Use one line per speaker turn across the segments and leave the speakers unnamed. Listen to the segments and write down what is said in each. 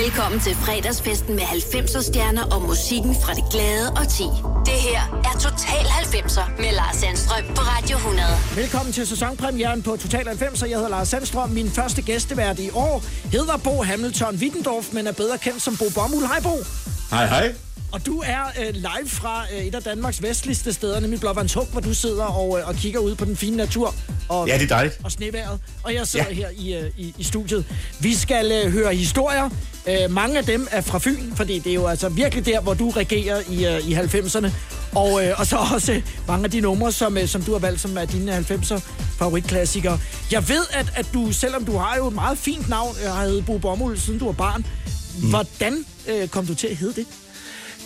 Velkommen til fredagsfesten med 90'er stjerner og musikken fra det glade og ti. Det her er Total 90'er med Lars Sandstrøm på Radio 100.
Velkommen til sæsonpremieren på Total 90, og jeg hedder Lars Sandstrøm. Min første gæstevært i år hedder Bo Hamilton Wittendorf, men er bedre kendt som Bo Bommel. Hej Bo!
Hej, hej.
Og du er øh, live fra øh, et af Danmarks vestligste steder, nemlig Blåvandshug, hvor du sidder og, øh, og kigger ud på den fine natur. Og,
Ja, det er dejligt.
Og sneværet. Og jeg sidder ja. Her i, øh, i, i studiet. Vi skal øh, høre historier. Øh, mange af dem er fra Fyn, fordi det er jo altså virkelig der, hvor du regerer i, øh, i 90'erne. Og, øh, og så også øh, mange af de numre, som, øh, som du har valgt, som er dine 90'er favoritklassikere. Jeg ved, at, at du, selvom du har jo et meget fint navn, øh, har heddet Bo Bommel, siden du var barn. Mm. Hvordan øh, kom du til at hedde det?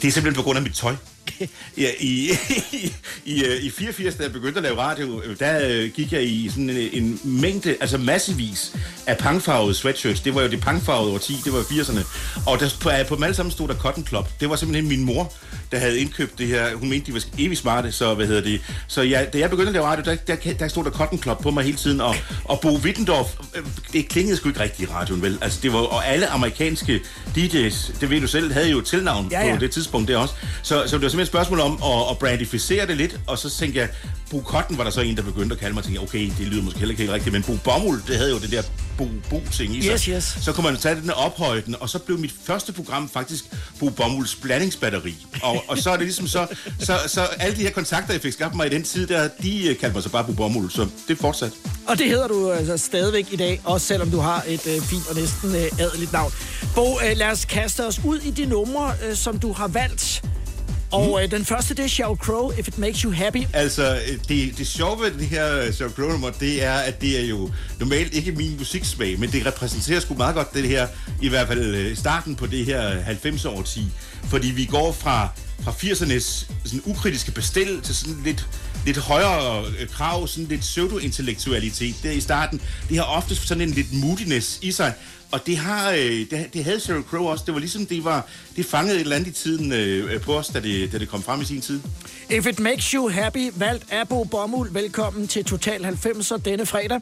Det er simpelthen på grund af mit tøj. Ja, i, i, i, øh, I 84, da jeg begyndte at lave radio, øh, der øh, gik jeg i sådan en, en mængde, altså massevis af pangfarvede sweatshirts. Det var jo det pangfarvede år 10, det var 80'erne. Og der, på, på dem alle sammen stod der Cotton Club. Det var simpelthen min mor, der havde indkøbt det her. Hun mente, de var evigt smarte, så hvad hedder det. Så jeg, da jeg begyndte at lave radio, der, der, der stod der Cotton Club på mig hele tiden. Og, og Bo Wittendorf, øh, det klingede sgu ikke rigtigt i radioen, vel? Altså, det var, og alle amerikanske DJ's, det ved du selv, havde jo et tilnavn
Ja, ja.
på det tidspunkt der også. Så, så det var simpelthen et spørgsmål om at, at brandificere det lidt, og så tænkte jeg, Bo Cotton var der så en, der begyndte at kalde mig, og tænkte, okay, det lyder måske heller ikke helt rigtigt, men Bo Bommel, det havde jo det der Bo, Bo ting i sig.
Yes, yes.
Så kunne man tage den og ophøje den, og så blev mit første program faktisk Bo Bommuls blandingsbatteri. Og, og så er det ligesom så, så, så alle de her kontakter, jeg fik skabt mig i den tid der, de øh, kaldte mig så bare Bo Bommul, så det er fortsat.
Og det hedder du altså stadigvæk i dag, også selvom du har et øh, fint og næsten øh, adeligt navn. Bo, øh, lad os kaste os ud i de numre, øh, som du har valgt. Og øh, den første, det er Sheryl Crow, If It Makes You Happy.
Altså, det, det sjove ved det her øh, Sheryl Crow nummer, det er, at det er jo normalt ikke min musiksmag, men det repræsenterer sgu meget godt det her, i hvert fald øh, starten på det her øh, 90'er årti. Fordi vi går fra, fra 80'ernes sådan ukritiske bestil til sådan lidt, lidt højere krav, sådan lidt pseudo-intellektualitet der i starten. Det har ofte sådan en lidt moodiness i sig, og det, har, øh, det, det havde Sheryl Crow også. Det var ligesom, det var det fangede et eller andet i tiden øh, på os, da det, da det kom frem i sin tid.
If It Makes You Happy, valgt af Bo Bommel. Velkommen til Total 90'er denne fredag.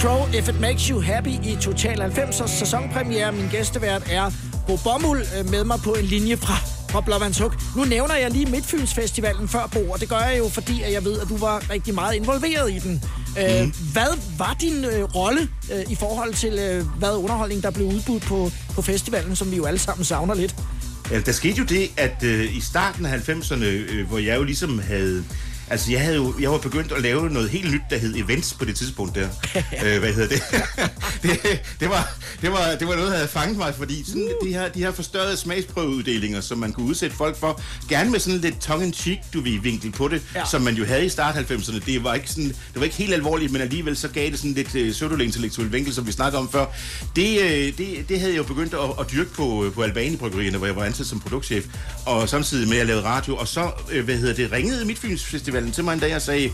Crow, If It Makes You Happy i Total 90'ers sæsonpremiere. Min gæstevært er Bo Bommel øh, med mig på en linje fra, fra Blåvandshuk. Nu nævner jeg lige Midtfyns Festivalen før, Bo, og det gør jeg jo, fordi at jeg ved, at du var rigtig meget involveret i den. Øh,
Mhm.
Hvad var din øh, rolle øh, i forhold til, øh, hvad underholdning, der blev udbudt på, på festivalen, som vi jo alle sammen savner lidt?
Ja, der skete jo det, at øh, i starten af 90'erne, øh, hvor jeg jo ligesom havde... Altså, jeg, havde jo, jeg var begyndt at lave noget helt nyt, der hed events på det tidspunkt der. øh, hvad hedder det? det, det, var, det, var, det var noget, der havde fanget mig, fordi sådan, de, her, de her forstørrede smagsprøveuddelinger, som man kunne udsætte folk for, gerne med sådan lidt tongue-in-cheek, du ved, vinkel på det,
Ja.
som man jo havde i start 90'erne. Det var ikke, sådan, det var ikke helt alvorligt, men alligevel så gav det sådan lidt øh, pseudo-intellektuel vinkel, som vi snakkede om før. Det, øh, det, det havde jeg jo begyndt at, at dyrke på, øh, på Albani-bryggerierne, hvor jeg var ansat som produktchef, og samtidig med at jeg lavede radio. Og så, øh, hvad hedder det, ringede Midtfynsfestivalen til mig en dag og sagde,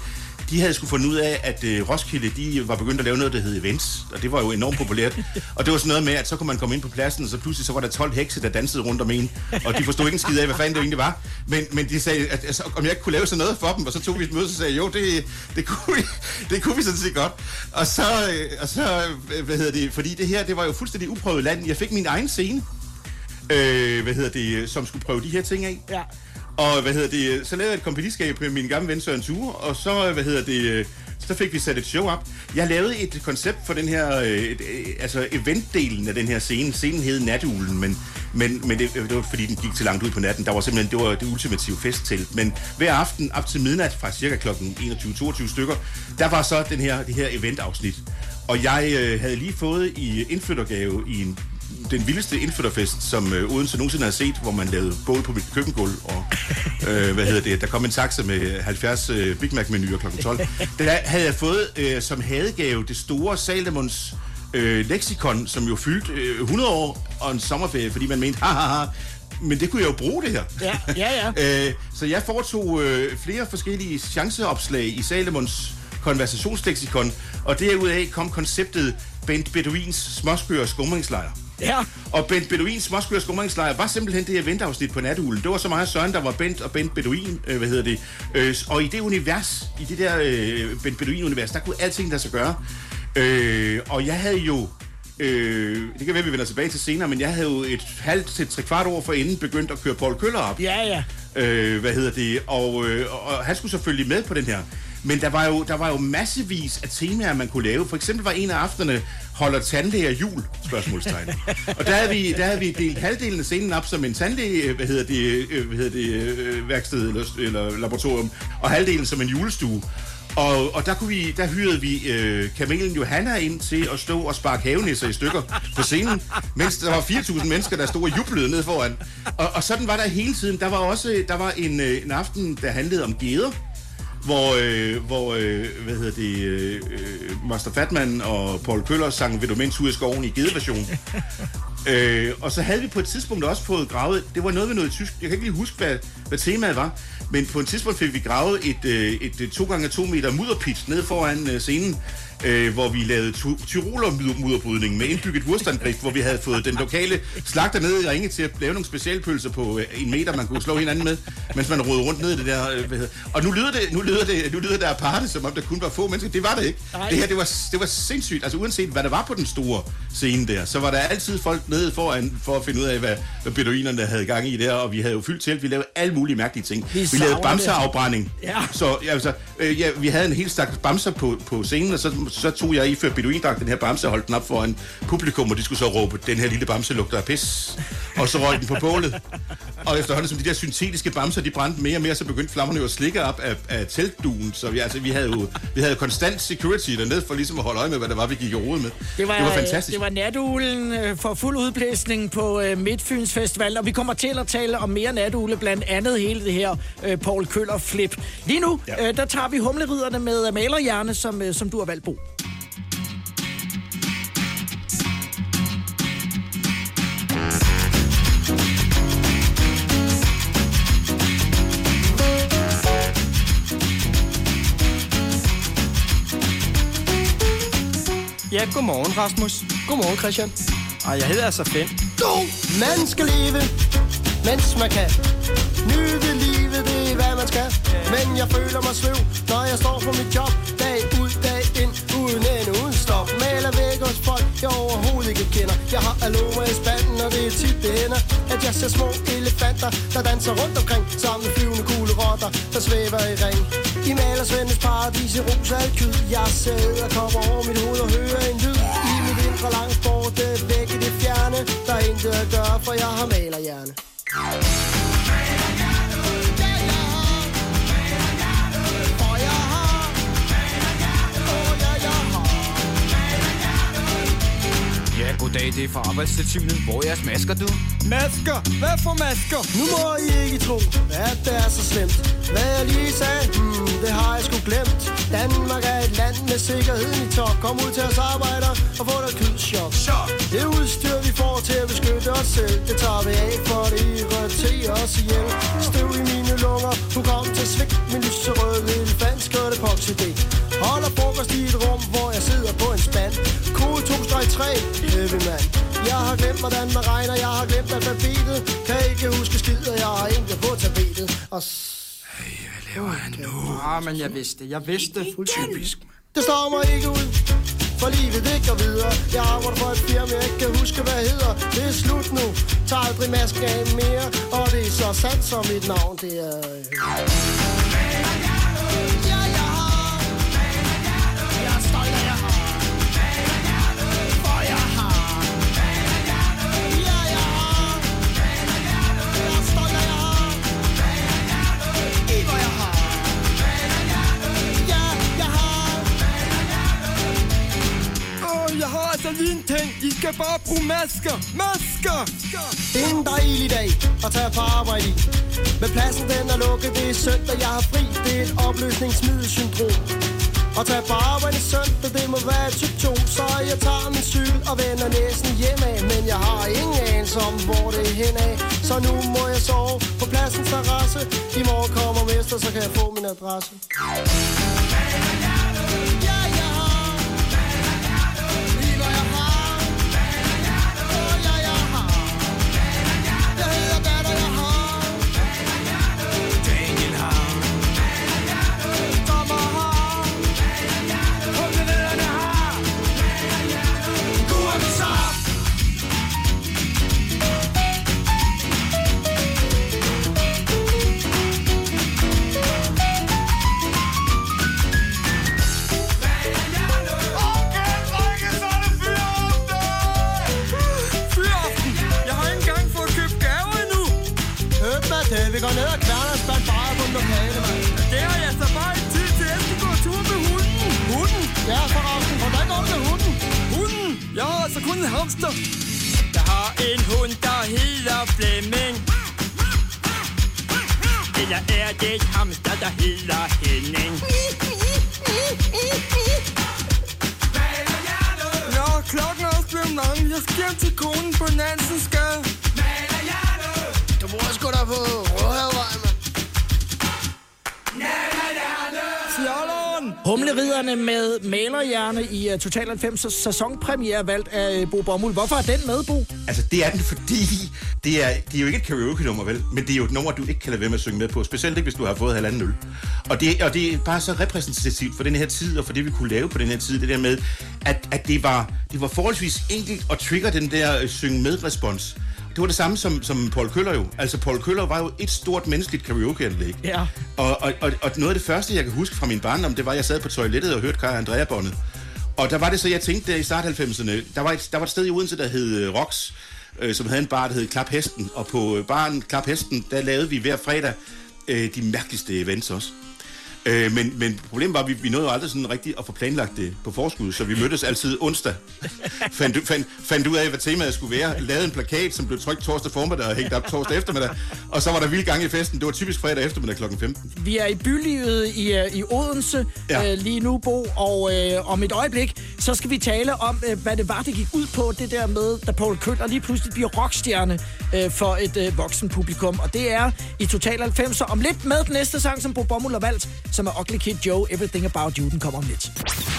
de havde skulle fundet ud af, at øh, Roskilde, de var begyndt at lave noget, der hed events, og det var jo enormt populært. Og det var sådan noget med, at så kunne man komme ind på pladsen, og så pludselig så var der 12 hekse, der dansede rundt om en, og de forstod ikke en skid af, hvad fanden det egentlig var. Men, men de sagde, at, altså, om jeg ikke kunne lave sådan noget for dem, og så tog vi et møde, og så sagde jeg, jo, det, det, kunne vi, det kunne vi sådan set godt. Og så, øh, og så, øh, hvad hedder det, fordi det her, det var jo fuldstændig uprøvet land. Jeg fik min egen scene, øh, hvad hedder det, som skulle prøve de her ting af.
Ja.
Og hvad hedder det, så lavede jeg et kompagniskab med min gamle ven Søren Ture, og så, hvad hedder det, så fik vi sat et show op. Jeg lavede et koncept for den her, øh, et, øh, altså eventdelen af den her scene. Scenen hed Natulen, men, men, men det, det, var fordi, den gik til langt ud på natten. Der var simpelthen, det var det ultimative festtelt. Men hver aften op til midnat, fra cirka klokken 21-22 stykker, der var så den her, det her eventafsnit. Og jeg øh, havde lige fået i indflyttergave i en den vildeste indflytterfest, som øh, Odense nogensinde har set, hvor man lavede bål på mit køkkengulv, og øh, hvad hedder det, der kom en taxa med 70 øh, Big Mac-menuer kl. 12. Der havde jeg fået øh, som hadegave det store Salomons øh, leksikon, som jo fyldte øh, 100 år og en sommerferie, fordi man mente, haha, men det kunne jeg jo bruge det her.
Ja, ja, ja.
Øh, så jeg foretog øh, flere forskellige chanceopslag i Salomons konversationsleksikon, og derudaf kom konceptet Bent Beduins småskøre skumringslejr.
Ja.
Og Bent Beduins småskøre skumringslejr var simpelthen det eventafsnit på Natulen. Det var så meget Søren, der var Bent og Bent Beduin, øh, hvad hedder det. Øh, og i det univers, i det der øh, Bent Beduin-univers, der kunne alting lade sig gøre. Øh, og jeg havde jo Øh, det kan være, vi vender tilbage til senere, men jeg havde jo et halvt til tre kvart år forinden begyndt at køre Paul Køller op.
Ja, ja.
Øh, hvad hedder det? Og, øh, og, og han skulle selvfølgelig med på den her. Men der var, jo, der var jo massevis af temaer, man kunne lave. For eksempel var en af aftenerne, holder tandlæger jul? Spørgsmålstegn. og der havde, vi, der havde vi delt halvdelen af scenen op som en tandlæge, øh, hvad hedder det, øh, hvad hedder det øh, værksted eller, eller laboratorium, og halvdelen som en julestue. Og, og der, kunne vi, der hyrede vi øh, kamelen Johanna ind til at stå og sparke havenisser i stykker på scenen, mens der var 4.000 mennesker, der stod og jublede ned foran. Og, og sådan var der hele tiden. Der var også der var en, øh, en aften, der handlede om geder, hvor, øh, hvor øh, hvad hedder det, øh, øh, Master Fatman og Paul Køller sang Vil du mens ud i skoven i gedeversion. øh, og så havde vi på et tidspunkt også fået gravet, det var noget med noget tysk, jeg kan ikke lige huske, hvad, hvad temaet var, men på et tidspunkt fik vi gravet et, øh, et, et 2x2 meter mudderpit ned foran øh, scenen, øh, hvor vi lavede tyroler mudderbrydning med indbygget wurstangrif, hvor vi havde fået den lokale slagter ned i ringe til at lave nogle specialpølser på øh, en meter, man kunne slå hinanden med, mens man rodede rundt ned i det der. Øh, hvad hedder. Og nu lyder det, nu lyder det, nu lyder det aparte, som om der kun var få mennesker. Det var det ikke.
Nej.
Det her, det var, det var sindssygt. Altså uanset hvad der var på den store scene der, så var der altid folk nede foran for at finde ud af, hvad, hvad beduinerne havde gang i der, og vi havde jo fyldt til. Vi lavede alle mulige mærkelige ting.
Vi
Vi, lavede
det.
bamseafbrænding.
Ja.
Så ja, altså, øh, ja, vi havde en hel stak bamser på, på scenen, og så, så tog jeg i før beduindragt den her bamse og holdt den op foran publikum, og de skulle så råbe, den her lille bamse lugter af pis. Og så røg den på bålet. Og efterhånden, som de der syntetiske bamser, de brændte mere og mere, så begyndte flammerne jo at slikke op af, af teltduen. Så vi, altså, vi havde jo vi havde jo konstant security dernede for ligesom at holde øje med, hvad der var, vi gik i rode med.
Det var,
det var fantastisk.
Det var natulen øh, for fuld udblæsning på øh, Midtfyns Festival, og vi kommer til at tale om mere natugle, blandt andet hele det her øh, Paul Køller flip. Lige nu, ja. Der tager vi humleriderne med malerhjerne, som, som du har valgt, Bo.
Ja, godmorgen, Rasmus.
Godmorgen, Christian.
Ej, jeg hedder altså Finn.
Man skal leve, mens man kan. Nyde livet, det er hvad man skal. Men jeg føler mig sløv, når jeg står på mit job. Dag ud, dag ind,
uden ende, uden stop Maler væk hos folk, jeg overhovedet ikke kender. Jeg har aloe i spanden, og det er tit det hænder At jeg ser små elefanter, der danser rundt omkring Sammen med flyvende kugle rotter, der svæver i ring. I maler Svendes paradis i rosa alkyd Jeg sidder og kommer over mit hoved og hører en lyd. I mit indre langt borte, væk i det fjerne Der er intet at gøre, for jeg har malerhjerne.
Goddag, det er fra Arbejdstilsynet. Hvor er jeres masker, du?
Masker? Hvad for masker?
Nu må I ikke tro, at det er så slemt Hvad jeg lige sagde, hmm, det har jeg sgu glemt. Danmark er et land med sikkerheden i top. Kom ud til os arbejder og få dig kydschok Det udstyr vi får til at beskytte os selv. Det tager vi af for det irriterer os ihjel. Støv i mine lunger, du kom til svigt. Min lyserøde elefant skørt epoxy-dæk Holder frokost i et rum, hvor jeg sidder på en spand. Kode 2-3, heavy man. Jeg har glemt, hvordan man regner. Jeg har glemt alfabetet. Kan ikke huske skid, og jeg har intet på tapetet. Og s-
Ah, men jeg vidste. Jeg vidste. Det. Typisk.
det står mig ikke ud. For livet det går videre. Jeg arbejder for et firma, jeg ikke kan huske, hvad hedder. Det er slut nu. Tag aldrig masken af mere. Og det er så sandt som mit navn Det er...
Åh, altså lige en ting. I skal bare bruge masker. Masker!
Det er en dejlig dag at tage på arbejde i. Men pladsen den er lukket, det er søndag, jeg har fri. Det er et opløsningsmiddelsyndrom. Og tage på arbejde søndag, det må være et symptom. Så jeg tager min cykel og vender næsen hjemad. Men jeg har ingen anelse om, hvor det er henad. Så nu må jeg sove på pladsens terrasse. I morgen kommer mester, så kan jeg få min adresse.
Uh, Total 90 sæsonpremiere valgt af uh, Bo Bommel. Hvorfor er den med, Bo?
Altså, det er den, fordi det er, det er jo ikke et karaoke-nummer, vel? Men det er jo et nummer, du ikke kan lade være med at synge med på. Specielt ikke, hvis du har fået halvanden øl. Og det, og det er bare så repræsentativt for den her tid, og for det, vi kunne lave på den her tid. Det der med, at, at det, var, det var forholdsvis enkelt at trigger den der øh, synge med-respons. Det var det samme som, som Paul Køller jo. Altså, Paul Køller var jo et stort menneskeligt karaokeanlæg.
Ja.
Og, og, og, og noget af det første, jeg kan huske fra min barndom, det var, at jeg sad på toilettet og hørte Kai Andrea-båndet. Og der var det så, jeg tænkte der i start 90'erne, der var, et, der var et sted i Odense, der hed øh, Rox, øh, som havde en bar, der hed Klap Hesten. Og på øh, baren Klap Hesten, der lavede vi hver fredag øh, de mærkeligste events også. Øh, men, men problemet var, at vi, vi nåede jo aldrig sådan rigtigt at få planlagt det på forskud, så vi mødtes altid onsdag. fandt, fandt, fandt ud af, hvad temaet skulle være. Lavede en plakat, som blev trykt torsdag formiddag og hængt op torsdag eftermiddag. Og så var der vild gang i festen. Det var typisk fredag eftermiddag kl. 15.
Vi er i bylivet i, uh, i Odense
Ja.
uh, lige nu, Bo, og uh, om et øjeblik, så skal vi tale om, uh, hvad det var, det gik ud på, det der med, da Paul Køller lige pludselig bliver rockstjerne uh, for et uh, voksen publikum. Og det er i Total 90'er. Om lidt med den næste sang, som Bo Bommel har valgt, som er Ugly Kid Joe, Everything About You, den kommer om lidt.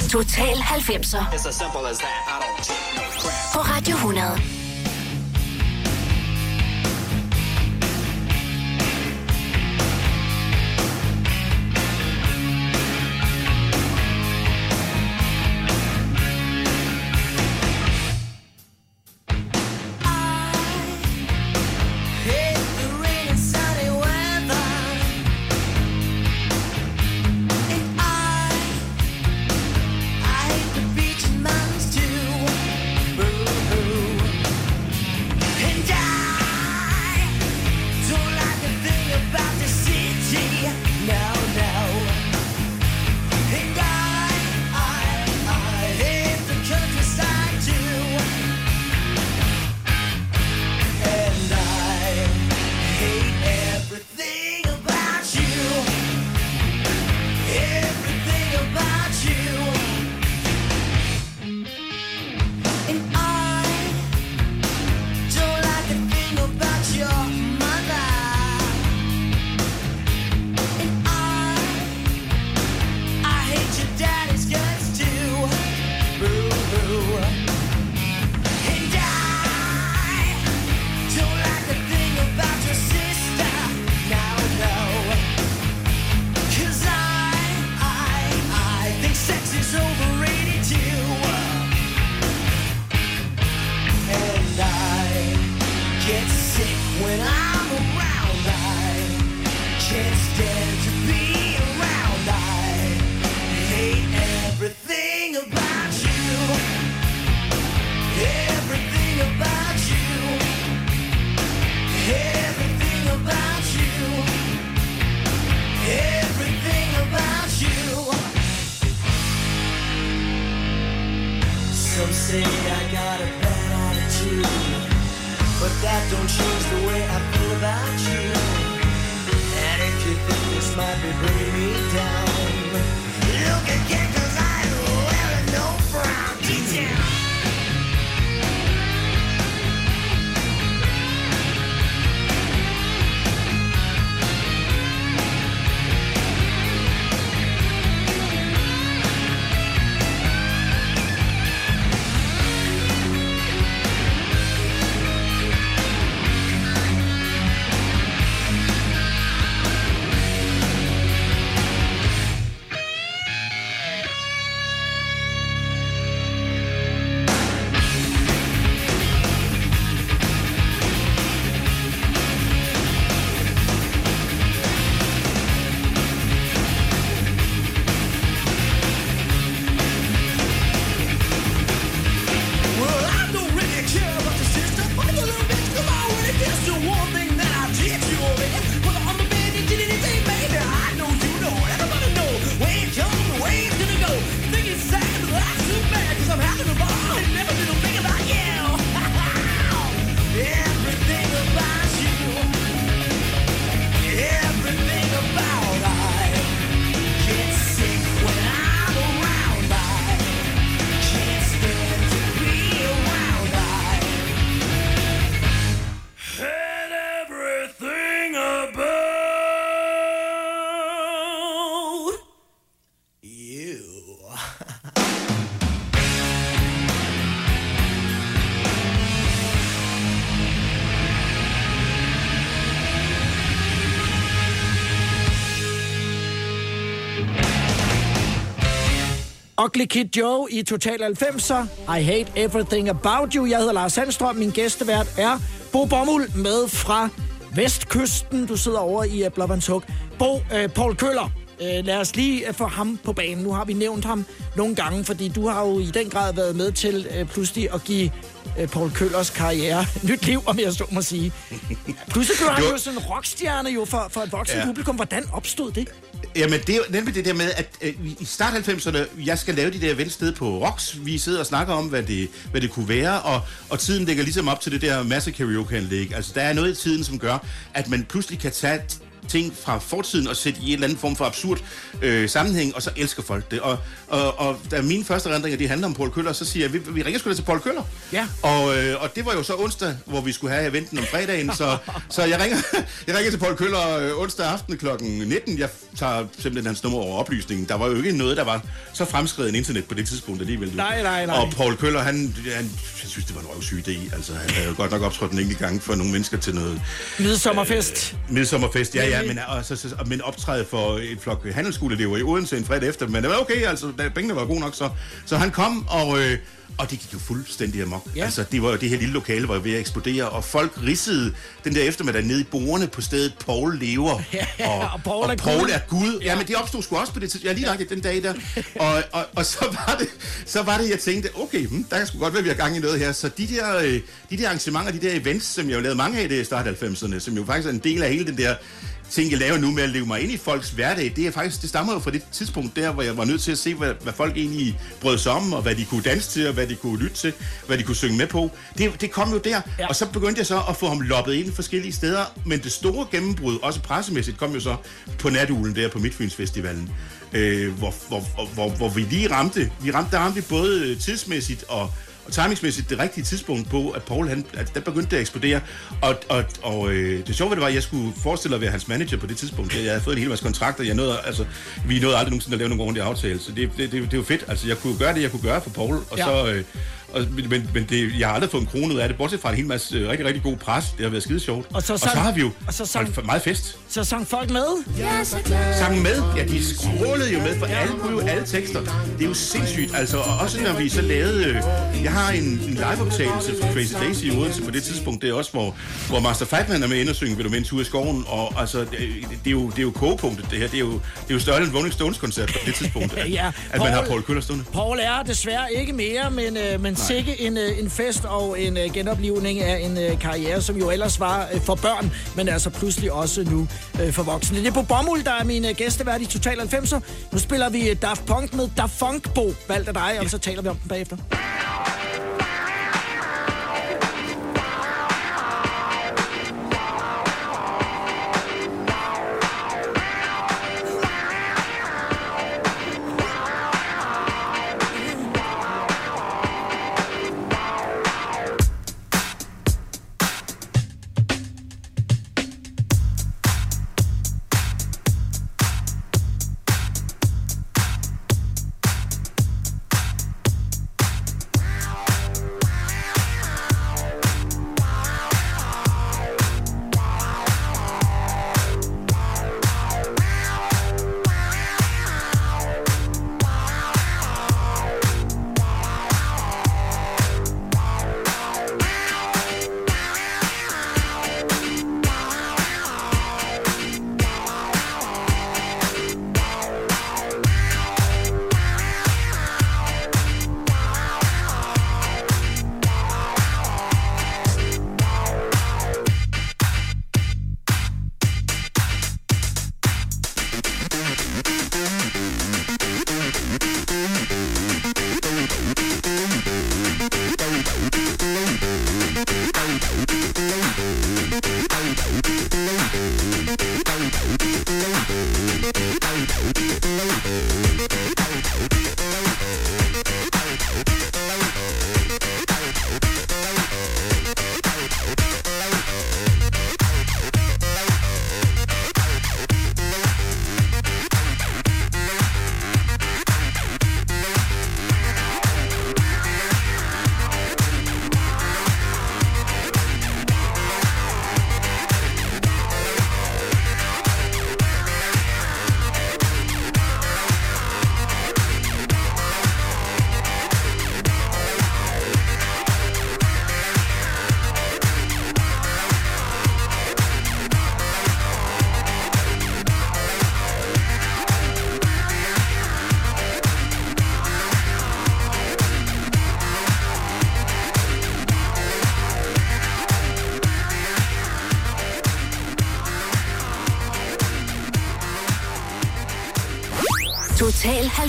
Total 90'er
It's as simple as that. I don't take no crap.
på Radio 100.
Ugly Kid Joe i Total 90'er. I hate everything about you. Jeg hedder Lars Sandstrøm. Min gæstevært er Bo Bommel med fra Vestkysten. Du sidder over i uh, Blåvandshug. Bo, uh, Paul Køller. Uh, lad os lige uh, få ham på banen. Nu har vi nævnt ham nogle gange, fordi du har jo i den grad været med til uh, pludselig at give uh, Paul Køllers karriere nyt liv, om jeg så må sige. Pludselig blev han jo sådan en rockstjerne jo for, for et voksen
Ja.
publikum. Hvordan opstod det?
Jamen, det er jo nemlig det der med, at øh, i start 90'erne, jeg skal lave de der velsted på Rocks. Vi sidder og snakker om, hvad det, hvad det kunne være, og, og tiden ligger ligesom op til det der masse karaokeanlæg. Altså, der er noget i tiden, som gør, at man pludselig kan tage ting fra fortiden og sætte i en eller anden form for absurd øh, sammenhæng, og så elsker folk det. Og, og, og da mine første rendringer, de handler om Paul Køller, så siger jeg, vi, vi ringer sgu da til Paul Køller.
Ja.
Og, øh, og det var jo så onsdag, hvor vi skulle have eventen om fredagen, så, så jeg, ringer, jeg ringer til Paul Køller øh, onsdag aften kl. 19. Jeg tager simpelthen hans nummer over oplysningen. Der var jo ikke noget, der var så fremskreden internet på det tidspunkt alligevel.
Nej, nej, nej.
Og Paul Køller, han, han, han synes, det var en røvsyg idé. Altså, han havde jo godt nok optrådt en enkelt gang for nogle mennesker til noget
Midsommerfest.
midsommerfest. Ja, ja, men, og, så, så, men optræde for en flok handelsskoleelever i Odense en fredag efter. Men det var okay, altså, da pengene var gode nok, så, så han kom, og... Øh, og det gik jo fuldstændig amok.
Ja.
Altså, det var jo det her lille lokale, var ved at eksplodere, og folk rissede den der eftermiddag nede i bordene på stedet, Paul lever,
Ja, og Paul er
og Paul
Gud.
er Gud. Ja, men det opstod sgu også på det tidspunkt. Jeg lige lagt det den dag der. Og, og, og så, var det, så var det, jeg tænkte, okay, hmm, der kan sgu godt være, vi har gang i noget her. Så de der, øh, de der arrangementer, de der events, som jeg jo lavede mange af i start 90'erne, som jo faktisk er en del af hele den der ting, jeg laver nu med at leve mig ind i folks hverdag, det er faktisk, det stammer jo fra det tidspunkt der, hvor jeg var nødt til at se, hvad, hvad folk egentlig brød sig om, og hvad de kunne danse til, og hvad de kunne lytte til, hvad de kunne synge med på. Det, det kom jo der,
Ja.
og så begyndte jeg så at få ham loppet ind forskellige steder, men det store gennembrud, også pressemæssigt, kom jo så på natulen der på Midtfynsfestivalen, øh, hvor, hvor, hvor, hvor, hvor vi lige ramte, vi ramte, der ramte vi både tidsmæssigt og og timingsmæssigt det rigtige tidspunkt på, at Paul, han, at der begyndte det at eksplodere. Og, og, og øh, det sjove ved det var, at jeg skulle forestille at være hans manager på det tidspunkt. Jeg havde fået en hel masse kontrakter. Jeg nåede, altså, vi nåede aldrig nogensinde at lave nogen ordentlige aftale. Så det, det, det, det er jo fedt. Altså, jeg kunne gøre det, jeg kunne gøre for Paul. Og
Ja.
så, øh, og, men men det, jeg har aldrig fået en krone ud af det, bortset fra en hel masse øh, rigtig, rigtig god pres. Det har været skide sjovt.
Og så
og
sang-
så har vi jo
og så sang-
holdt meget fest.
Så sang folk med.
Sangen med, ja, de skrålede jo med, for alle kunne jo alle tekster. Det er jo sindssygt, altså, og også når vi så lavede, øh, jeg har en, en liveoptagelse fra Crazy Daisy i Odense på det tidspunkt, det er også, hvor, hvor Master Fatman er med ind og synge, vil du med en tur i skoven, og altså, det, det er jo, det er jo kogepunktet, det her, det er jo, det er jo større end Rolling Stones koncert på det tidspunkt, at,
Ja,
at man har
Paul-
Paul Køller stående.
Paul er desværre ikke mere, men, øh, men sikke en, øh, en fest og en øh, genoplivning af en øh, karriere, som jo ellers var for børn, men altså pludselig også nu for voksne. Det er på Bomuld, der er min gæstevært i Total 90'er. Nu spiller vi Daft Punk med Daft Funk, Bo, valgt af dig, og så taler vi om den bagefter.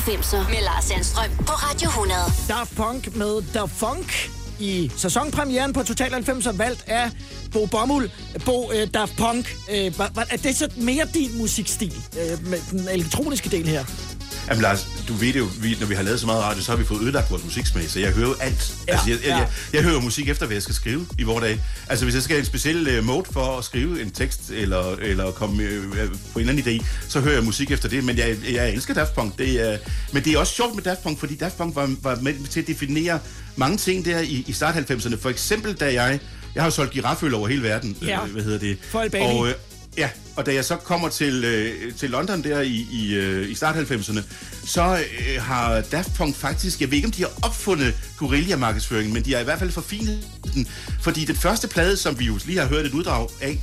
90'er med Lars Sandstrøm på Radio 100.
Daft Punk med The Funk i sæsonpremieren på Total 90'er, valgt af Bo Bommel. Bo, øh, Daft Punk, øh, er det så mere din musikstil øh, med den elektroniske del her?
Jamen Lars, du ved det jo, vi, når vi har lavet så meget radio, så har vi fået ødelagt vores musiksmag, så jeg hører jo alt.
Ja,
altså, jeg, jeg,
ja.
jeg, jeg hører musik efter, hvad jeg skal skrive i vores dag. Altså, hvis jeg skal have en speciel uh, mode for at skrive en tekst, eller, eller komme uh, på en eller anden idé, så hører jeg musik efter det. Men jeg, jeg elsker Daft Punk. Det, uh, men det er også sjovt med Daft Punk, fordi Daft Punk var, var med til at definere mange ting der i, i start 90'erne. For eksempel, da jeg... Jeg har jo solgt giraføl over hele verden.
Ja.
Øh, hvad hedder det?
Albani.
Og, øh, Ja, og da jeg så kommer til, øh, til London der i, i, øh, i start 90'erne, så øh, har Daft Punk faktisk, jeg ved ikke om de har opfundet guerilla-markedsføringen, men de har i hvert fald forfinet den. Fordi den første plade, som vi jo lige har hørt et uddrag af,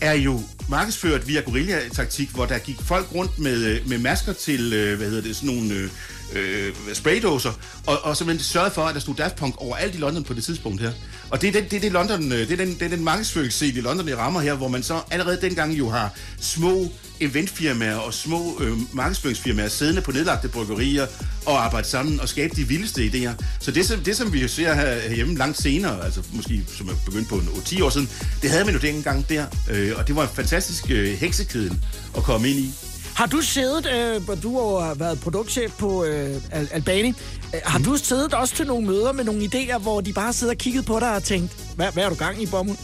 er jo markedsført via guerillataktik, hvor der gik folk rundt med, øh, med masker til, øh, hvad hedder det, sådan nogle øh, øh, spraydåser, og, og simpelthen sørgede for, at der stod Daft Punk overalt i London på det tidspunkt her. Og det er den, det er det London, det er den, det er den markedsføringsscene i London, det rammer her, hvor man så allerede dengang jo har små eventfirmaer og små øh, markedsføringsfirmaer siddende på nedlagte bryggerier og arbejde sammen og skabe de vildeste idéer. Så det, som, det, som vi ser her, herhjemme langt senere, altså måske som er begyndt på en 10 år siden, det havde man jo dengang der, øh, og det var en fantastisk øh, heksekæden at komme ind i.
Har du siddet, øh, du har været produktchef på øh, Al- Albani, øh, har du siddet også til nogle møder med nogle idéer, hvor de bare sidder og kigget på dig og tænkt, hvad, hvad er du gang i, Bommel?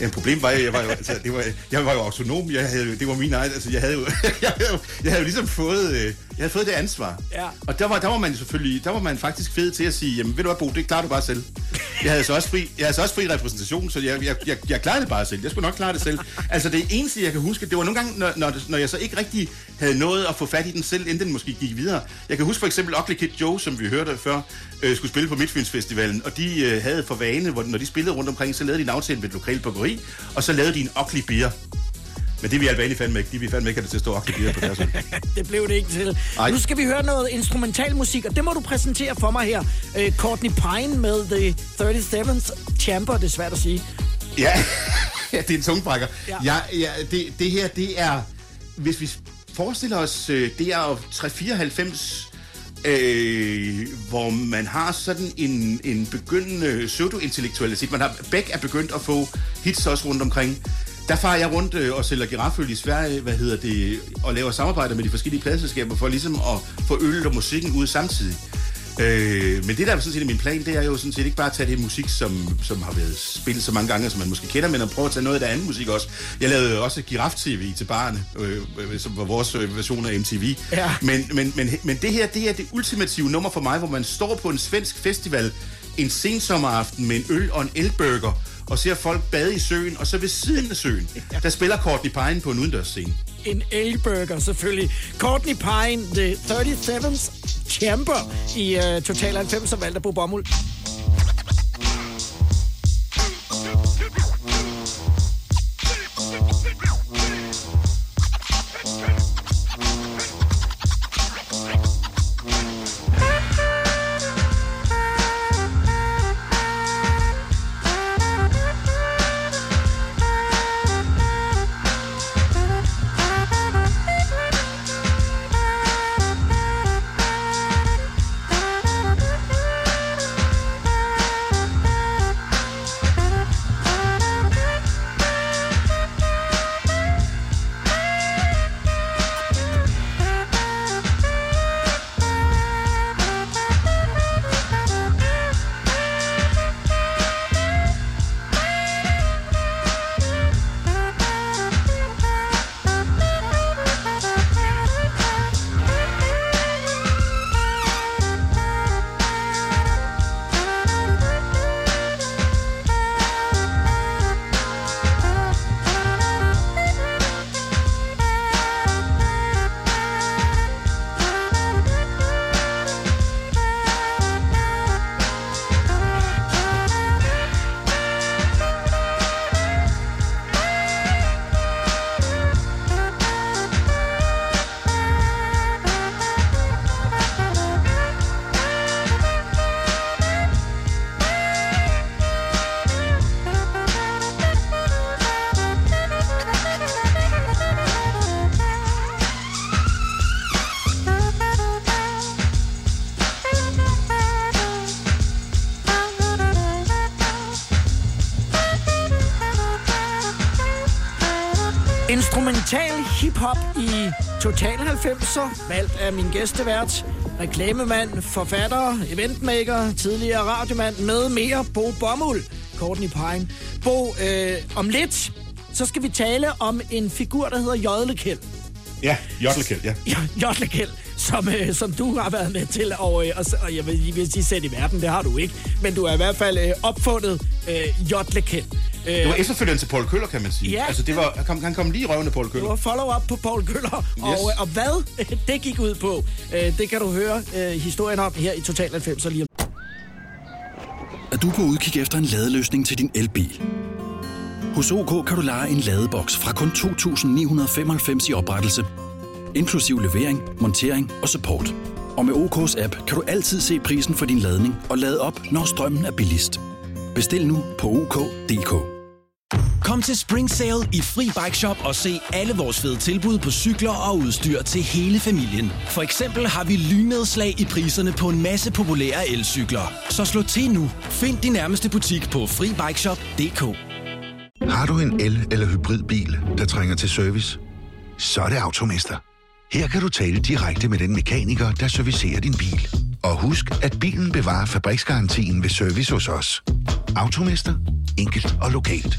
Ja, problemet var, at jeg var jo, altså, det var, jeg var jo autonom. Jeg havde, det var min egen, altså, jeg havde jo, jeg havde, jo- jeg havde jo ligesom fået, øh, jeg havde fået det ansvar.
Ja.
Og der var, der var man selvfølgelig, der var man faktisk fed til at sige, jamen ved du hvad, Bo, det klarer du bare selv. Jeg havde så også fri, jeg havde så også fri repræsentation, så jeg, jeg, jeg, jeg klarede det bare selv. Jeg skulle nok klare det selv. Altså det eneste, jeg kan huske, det var nogle gange, når, når, når jeg så ikke rigtig havde nået at få fat i den selv, inden den måske gik videre. Jeg kan huske for eksempel Ugly Kid Joe, som vi hørte før, øh, skulle spille på Midtfynsfestivalen, og de øh, havde for vane, hvor, når de spillede rundt omkring, så lavede de en aftale med et lokalt bryggeri, og så lavede de en Ugly Beer. Men det vil Albani fandme ikke. De vil fandme ikke have det til at stå Beer på deres hold.
Det blev det ikke til.
Ej.
Nu skal vi høre noget instrumental musik, og det må du præsentere for mig her. Øh, Courtney Pine med The 37's Chamber, det er svært at sige.
Ja, det er en tungbrækker.
Ja.
Ja. Ja, ja, det, det her, det er... Hvis vi forestiller os, øh, det er jo 394, øh, hvor man har sådan en, en begyndende pseudo-intellektualitet. Man har, Beck er begyndt at få hits også rundt omkring. Der farer jeg rundt øh, og sælger girafføl i Sverige, hvad hedder det, og laver samarbejder med de forskellige pladselskaber for ligesom at få øl og musikken ud samtidig. Øh, men det der er sådan set min plan, det er jo sådan set ikke bare at tage det musik, som, som har været spillet så mange gange, som man måske kender, men at prøve at tage noget af det andet musik også. Jeg lavede også Giraf-TV til barne, øh, øh, som var vores øh, version af MTV.
Ja.
Men, men, men, men det her, det er det ultimative nummer for mig, hvor man står på en svensk festival en sensommeraften med en øl og en elburger, og ser folk bade i søen, og så ved siden af søen, der spiller Courtney Pine på en udendørsscene.
En elburger selvfølgelig. Courtney Pine, The 37's Chamber i uh, Total 90, som valgte på bomuld. Hiphop i Total 90'er, valgt af min gæstevært, reklamemand, forfatter, eventmaker, tidligere radiomand med mere, Bo Bommel, Courtney Pine. Bo, øh, om lidt, så skal vi tale om en figur, der hedder Jodlekæld.
Ja, Jottelkæld, ja.
Jodlekæld, som, øh, som du har været med til, og, øh, og, og jeg vil, jeg vil sige, sætte i verden, det har du ikke. Men du har i hvert fald øh, opfundet øh, Jodlekæld. Øh,
Det var efterfølgende til Paul Køller, kan man sige.
Ja.
Altså, det var, han kom, han kom lige i røven af Paul
Det
Køller.
var follow-up på Paul Køller. Yes. Og, øh, og hvad det gik ud på, øh, det kan du høre historien om her i Total 90 lige om
Er du på udkig efter en ladeløsning til din elbil? Hos OK kan du lege en ladeboks fra kun 2.995 i oprettelse, inklusiv levering, montering og support. Og med OK's app kan du altid se prisen for din ladning og lade op, når strømmen er billigst. Bestil nu på OK.dk.
Kom til Spring Sale i Fri Bike Shop og se alle vores fede tilbud på cykler og udstyr til hele familien. For eksempel har vi lynedslag i priserne på en masse populære elcykler. Så slå til nu. Find din nærmeste butik på FriBikeShop.dk.
Har du en el- eller hybridbil, der trænger til service? Så er det Automester. Her kan du tale direkte med den mekaniker, der servicerer din bil. Og husk, at bilen bevarer fabriksgarantien ved service hos os. Automester. Enkelt og lokalt.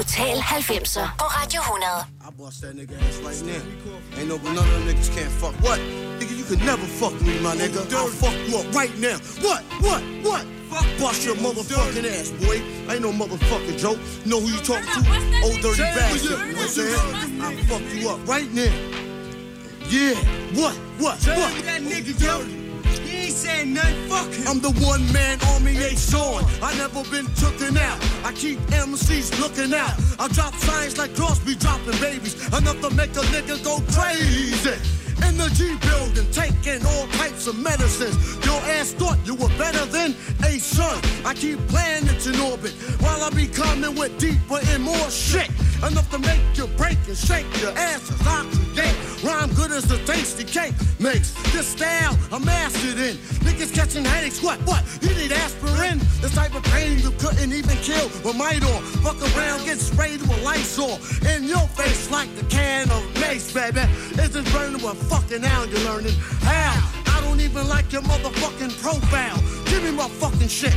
Total 90'er på Radio 100.
I bust that nigga ass right now. Ain't no none of them niggas can't fuck. What? Nigga, you can never fuck me, my nigga. I'll fuck you up right now. What? What? What? Fuck bust your motherfucking ass, boy. Ain't no motherfucking joke. Know who you talking to? Old dirty bastard. You know what I'm saying? I'll fuck you up right now. Yeah. What? What? What? that nigga dirty. He nothing, fuck him. I'm the one man army ain't showing. I never been tooken out. I keep MCs looking out. I drop signs like Crosby dropping babies. Enough to make a nigga go crazy. In the G building, taking all types of medicines. Your ass thought you were better than a son. I keep planets in orbit while I be coming with deeper and more shit. Enough to make you break and shake your asses. I create rhyme good as the tasty cake makes. This style I'm mastered in. Niggas catching headaches. What? What? You need aspirin? This type of pain you couldn't even kill with might or fuck around, get sprayed with Lysol in your face like the can of mace, baby. Isn't burning what fucking now you're learning how. I don't even like your motherfucking profile. Give me my fucking shit.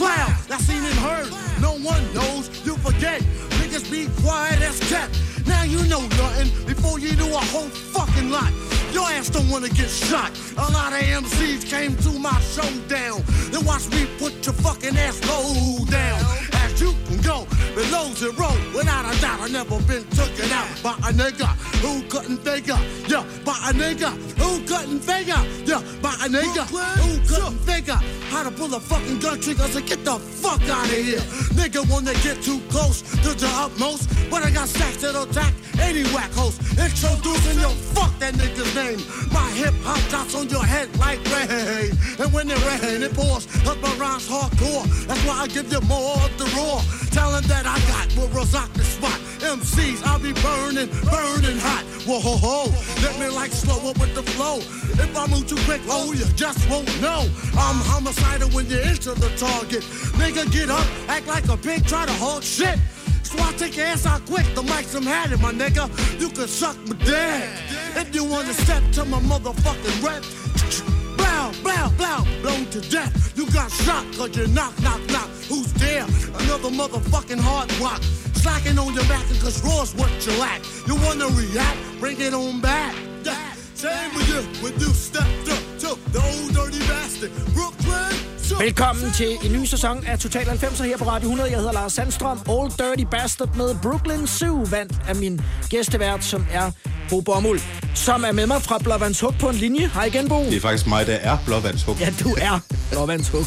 Wow, that's seen and heard. No one knows. You forget. Niggas be quiet as kept. Now you know nothing before you do a whole fucking lot. Your ass don't wanna get shot. A lot of MCs came to my showdown. They watch me put your fucking ass low down. As you can go below zero. Without a doubt, I never been taken out by a nigga who couldn't figure. Yeah, by a nigga who couldn't figure. Yeah, by a nigga who couldn't figure how to pull a fucking gun trigger. So get the fuck out of here. Nigga wanna get too close to the utmost. But I got stacks that'll attack any whack host. Introducing your fuck that nigga's name. My hip hop drops on your head like rain. And when it rain, it pours. Cause my rhymes hardcore. That's why I give you more of the raw. Talent that I got will rock the spot. MCs, I'll be burning, burning hot. Whoa, ho, ho. Let me like slow up with the flow. If I move too quick, oh, you just won't know. I'm homicidal when you enter the target. Nigga, get up, act like a pig, try to hold shit. So I take your ass out quick, the mic's I'm had it, my nigga. You can suck my dick. If you wanna step to my motherfucking rep, blow, blow, blow, blown to death. You got shot cause you knock, knock, knock. Who's there? Another motherfucking hard rock. Slacking on your back cause raw's what you lack. You wanna react? Bring it on back. Yeah. Same with you when you stepped up to the old dirty bastard.
Velkommen til en ny sæson af Total 90'er her på Radio 100. Jeg hedder Lars Sandstrøm. Old Dirty Bastard med Brooklyn Zoo vandt af min gæstevært, som er Bo Bommel, som er med mig fra Blåvandshug på en linje. Hej igen, Bo.
Det er faktisk mig, der er blåvandshug.
Ja, du er Blåvandshug.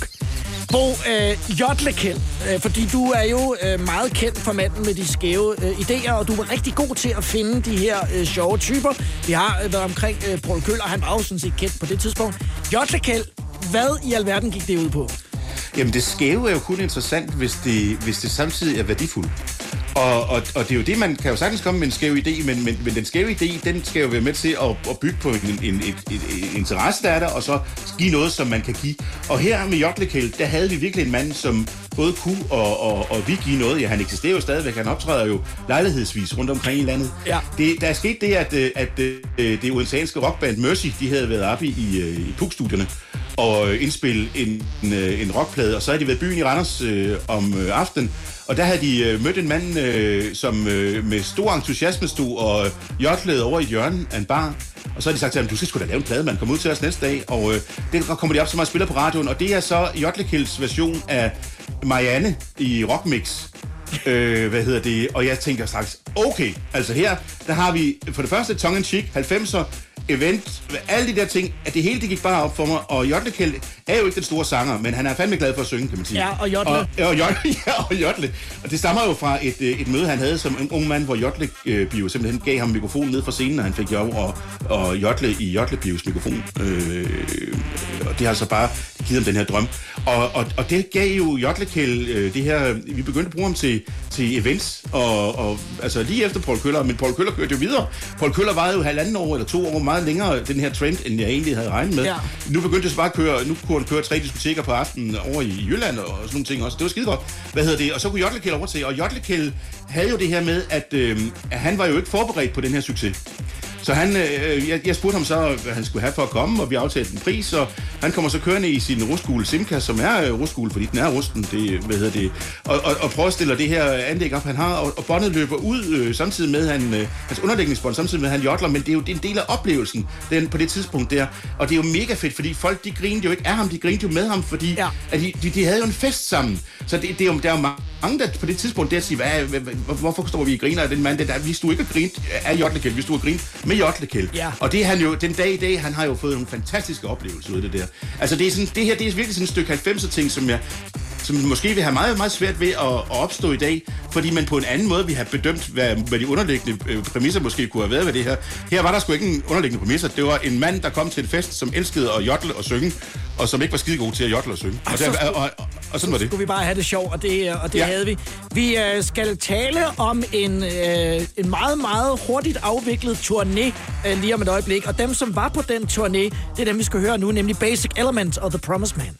Bo øh, Jotlekend, øh, fordi du er jo øh, meget kendt for manden med de skæve øh, idéer, og du var rigtig god til at finde de her øh, sjove typer. Vi har øh, været omkring øh, Paul Køller, han var jo sådan set kendt på det tidspunkt. Jotlekend, hvad i alverden gik det ud på?
Jamen, det skæve er jo kun interessant, hvis det, hvis det samtidig er værdifuldt. Og, og, og det er jo det, man kan jo sagtens komme med en skæv idé, men, men, men den skæve idé, den skal jo være med til at, at bygge på en, en, en, en, en interesse, der er der, og så give noget, som man kan give. Og her med Jotlekæld, der havde vi virkelig en mand, som både kunne og, og, og vi give noget. Ja, han eksisterer jo stadigvæk. Han optræder jo lejlighedsvis rundt omkring i landet.
Ja.
Det, der er sket det, at, øh, at, at det odenseanske rockband Mercy, de havde været oppe i, i, øh, i PUK-studierne og indspille en, en, en rockplade, og så havde de været i byen i Randers øh, om øh, aftenen, og der havde de øh, mødt en mand, øh, som øh, med stor entusiasme stod og øh, jotlede over i hjørnet af en bar, og så har de sagt til ham, du skal sgu da lave en plade, man kommer ud til os næste dag, og øh, den kommer de op, som har spiller på radioen, og det er så Jotlekilds version af Marianne i Rockmix. øh, hvad hedder det? Og jeg tænker straks, okay, altså her, der har vi for det første tongue in cheek, 90'er, event, alle de der ting, at det hele det gik bare op for mig, og Jotlekjeld er jo ikke den store sanger, men han er fandme glad for at synge, kan man sige.
Ja, og jotle.
Og, og, jotle, ja, og jotle. Og det stammer jo fra et, øh, et møde, han havde som en ung mand, hvor Jotle øh, Bio simpelthen gav ham mikrofonen ned fra scenen, og han fik lov at, at jotle i Jotle Bios mikrofon. Øh, og det har så bare givet ham den her drøm. Og, og, og det gav jo Jotlekjeld øh, det her, vi begyndte at bruge ham til, til events, og, og altså lige efter Paul Køller, men Paul Køller kørte jo videre. Paul Køller var jo halvanden år eller to år meget længere den her trend, end jeg egentlig havde regnet med.
Ja.
Nu begyndte jeg så bare at køre, nu kunne han køre tre diskoteker på aftenen over i Jylland og sådan nogle ting også. Det var skide godt. Hvad hedder det? Og så kunne Jotlekjeld overtage, og Jotlekjeld havde jo det her med, at, øh, at han var jo ikke forberedt på den her succes. Så han, øh, jeg, jeg spurgte ham så, hvad han skulle have for at komme, og vi aftalte en pris, og han kommer så kørende i sin rustgule Simca, som er øh, rustgule, fordi den er rusten, det, hvad hedder det, og, og, og prøver at stille det her anlæg op, han har, og, og båndet løber ud øh, samtidig med, han, øh, hans underlægningsbånd, samtidig med, han jodler, men det er jo det er en del af oplevelsen den, på det tidspunkt der, og det er jo mega fedt, fordi folk, de grinede jo ikke af ham, de grinede jo med ham, fordi ja. at de, de, de, havde jo en fest sammen, så det, det er jo, der er jo mange, der på det tidspunkt der siger, hvad, hvorfor står vi og griner af den mand, der, der vi stod ikke og grint af Jotlekæld, vi stod og grinte med Jotlekæld.
Ja.
Og det er han jo, den dag i dag, han har jo fået nogle fantastiske oplevelser ud af det der. Altså det, er sådan, det her, det er virkelig sådan et stykke 90'er ting, som jeg som måske vil have meget, meget svært ved at, at opstå i dag, fordi man på en anden måde vil have bedømt, hvad, hvad de underliggende øh, præmisser måske kunne have været ved det her. Her var der sgu ikke en underliggende præmisser. Det var en mand, der kom til en fest, som elskede at jodle og synge, og som ikke var skide god til at jodle og synge. Og,
så
der, og, og, og sådan var det.
skulle vi bare have det sjovt, og det, og det
Ja.
havde vi. Vi øh, skal tale om en, øh, en meget, meget hurtigt afviklet turné øh, lige om et øjeblik. Og dem, som var på den turné, det er dem, vi skal høre nu, nemlig Basic Element og The Promised Man.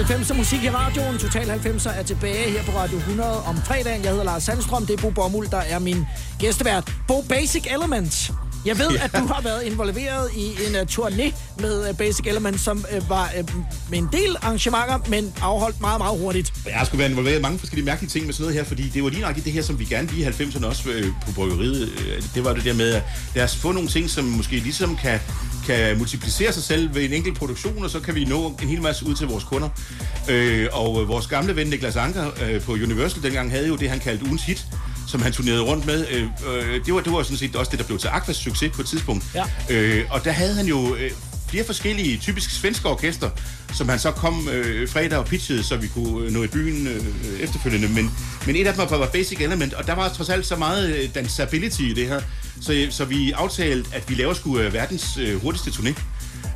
90'er musik i radioen. Total 90'er er tilbage her på Radio 100 om fredagen. Jeg hedder Lars Sandstrøm. Det er Bo Bommel, der er min gæstevært. Bo Basic Elements. Jeg ved,
Ja.
at du har været involveret i en uh, turné med uh, Basic Elements, som uh, var uh, med en del arrangementer, men afholdt meget, meget hurtigt.
Jeg har sgu været involveret i mange forskellige mærkelige ting med sådan noget her, fordi det var lige nok det her, som vi gerne ville i 90'erne også øh, på bryggeriet. Øh, Det var det der med, at lad os få nogle ting, som måske ligesom kan, kan multiplicere sig selv ved en enkelt produktion, og så kan vi nå en hel masse ud til vores kunder. Øh, og øh, vores gamle ven Niklas Anker øh, på Universal dengang havde jo det, han kaldte ugens hit som han turnerede rundt med. Øh, øh, det, var, det var sådan set også det, der blev til Aquas succes på et tidspunkt.
Ja.
Øh, og der havde han jo øh, flere forskellige, typisk svenske orkester, som han så kom øh, fredag og pitchede, så vi kunne øh, nå i byen øh, efterfølgende. Men, men et af dem var, Basic Element, og der var trods alt så meget øh, dansability i det her, så, så vi aftalte, at vi laver sgu øh, verdens øh, hurtigste turné.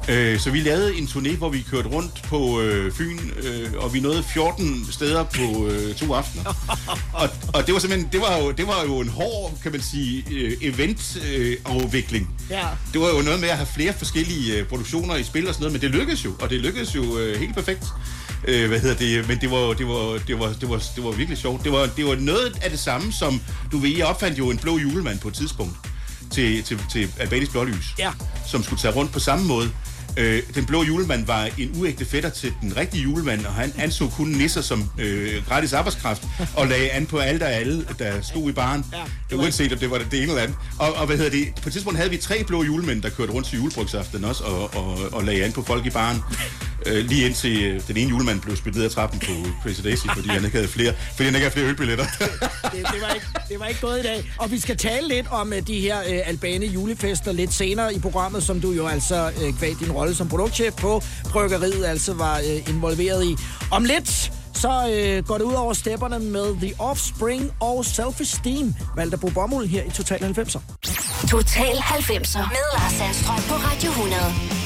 Øh, så vi lavede en turné, hvor vi kørte rundt på øh, Fyn, øh, og vi nåede 14 steder på øh, to aftener. Og, og det var simpelthen, det var jo, det var jo en hård, kan man sige, øh, event-afvikling.
Ja.
Det var jo noget med at have flere forskellige øh, produktioner i spil og sådan noget, men det lykkedes jo, og det lykkedes jo øh, helt perfekt. Øh, hvad hedder det? Men det var, det var, det var, det var, det var virkelig sjovt. Det var, det var noget af det samme, som du ved, jeg opfandt jo en blå julemand på et tidspunkt til, til, til Albanis Blålys,
ja.
som skulle tage rundt på samme måde. Øh, den blå julemand var en uægte fætter til den rigtige julemand, og han anså kun nisser som øh, gratis arbejdskraft, og lagde an på alle der alle, der stod i baren, ja, uanset om det var det ene eller andet. Og, og hvad hedder det? På et tidspunkt havde vi tre blå julemænd, der kørte rundt til julebrygsaften også, og, og, og lagde an på folk i baren. Øh, lige indtil øh, den ene julemand blev smidt ned ad trappen på Crazy Daisy, fordi han ikke havde flere, fordi han ikke havde flere ølbilletter.
det, det, var ikke, det var ikke gået i dag. Og vi skal tale lidt om uh, de her uh, Albane julefester lidt senere i programmet, som du jo altså uh, kvad din rolle som produktchef på bryggeriet altså var uh, involveret i. Om lidt så uh, går det ud over stepperne med The Offspring og Self-Esteem. Valgte Bo Bommel her i Total 90'er.
Total 90'er med Lars Sandstrøm på Radio 100.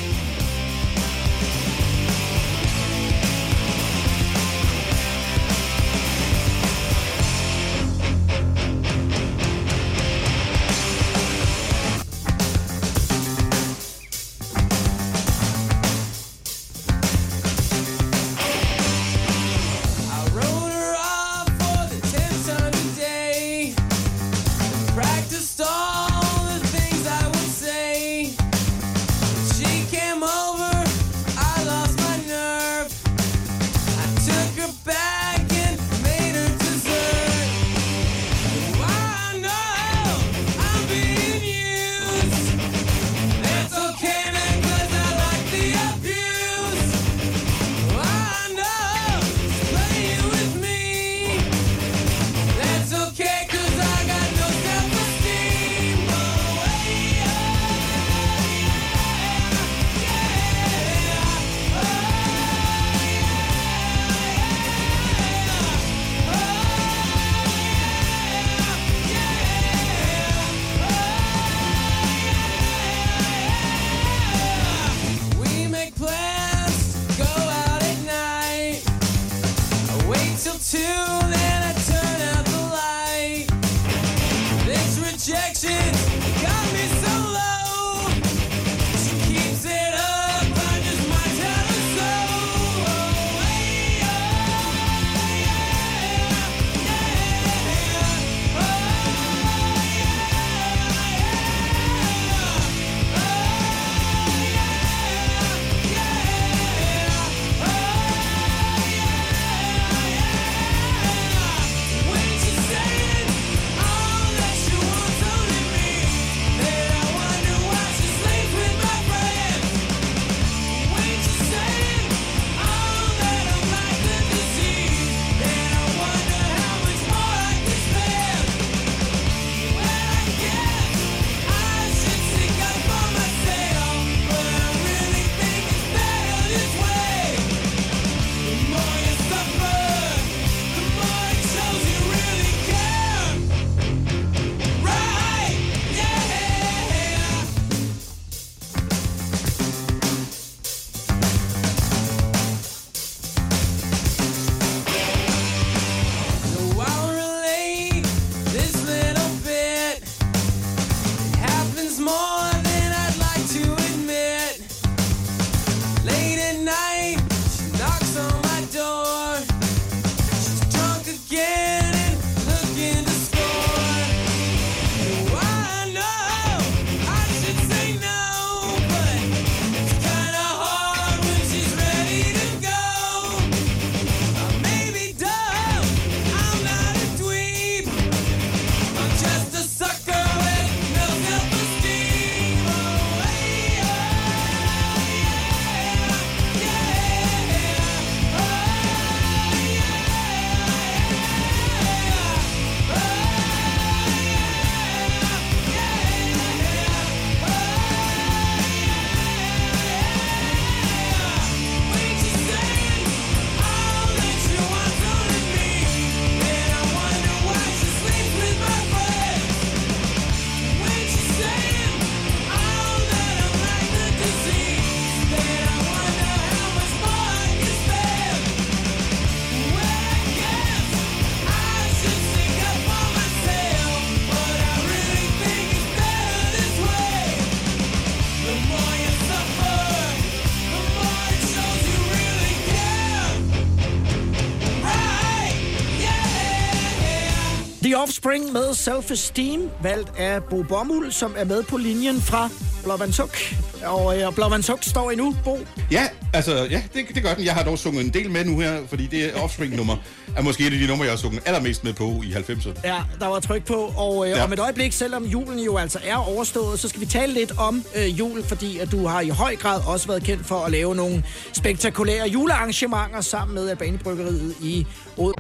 Offspring med Self-Esteem, valgt af Bo Bommel, som er med på linjen fra Blåvandsuk. Og øh, Blåvandsuk står endnu, Bo.
Ja, altså, ja, det, det gør den. Jeg har dog sunget en del med nu her, fordi det Offspring-nummer er måske et af de numre, jeg har sunget allermest med på i 90'erne.
Ja, der var tryk på. Og øh,
Ja.
om et øjeblik, selvom julen jo altså er overstået, så skal vi tale lidt om øh, jul, fordi at du har i høj grad også været kendt for at lave nogle spektakulære julearrangementer sammen med Albani Bryggeriet i Od.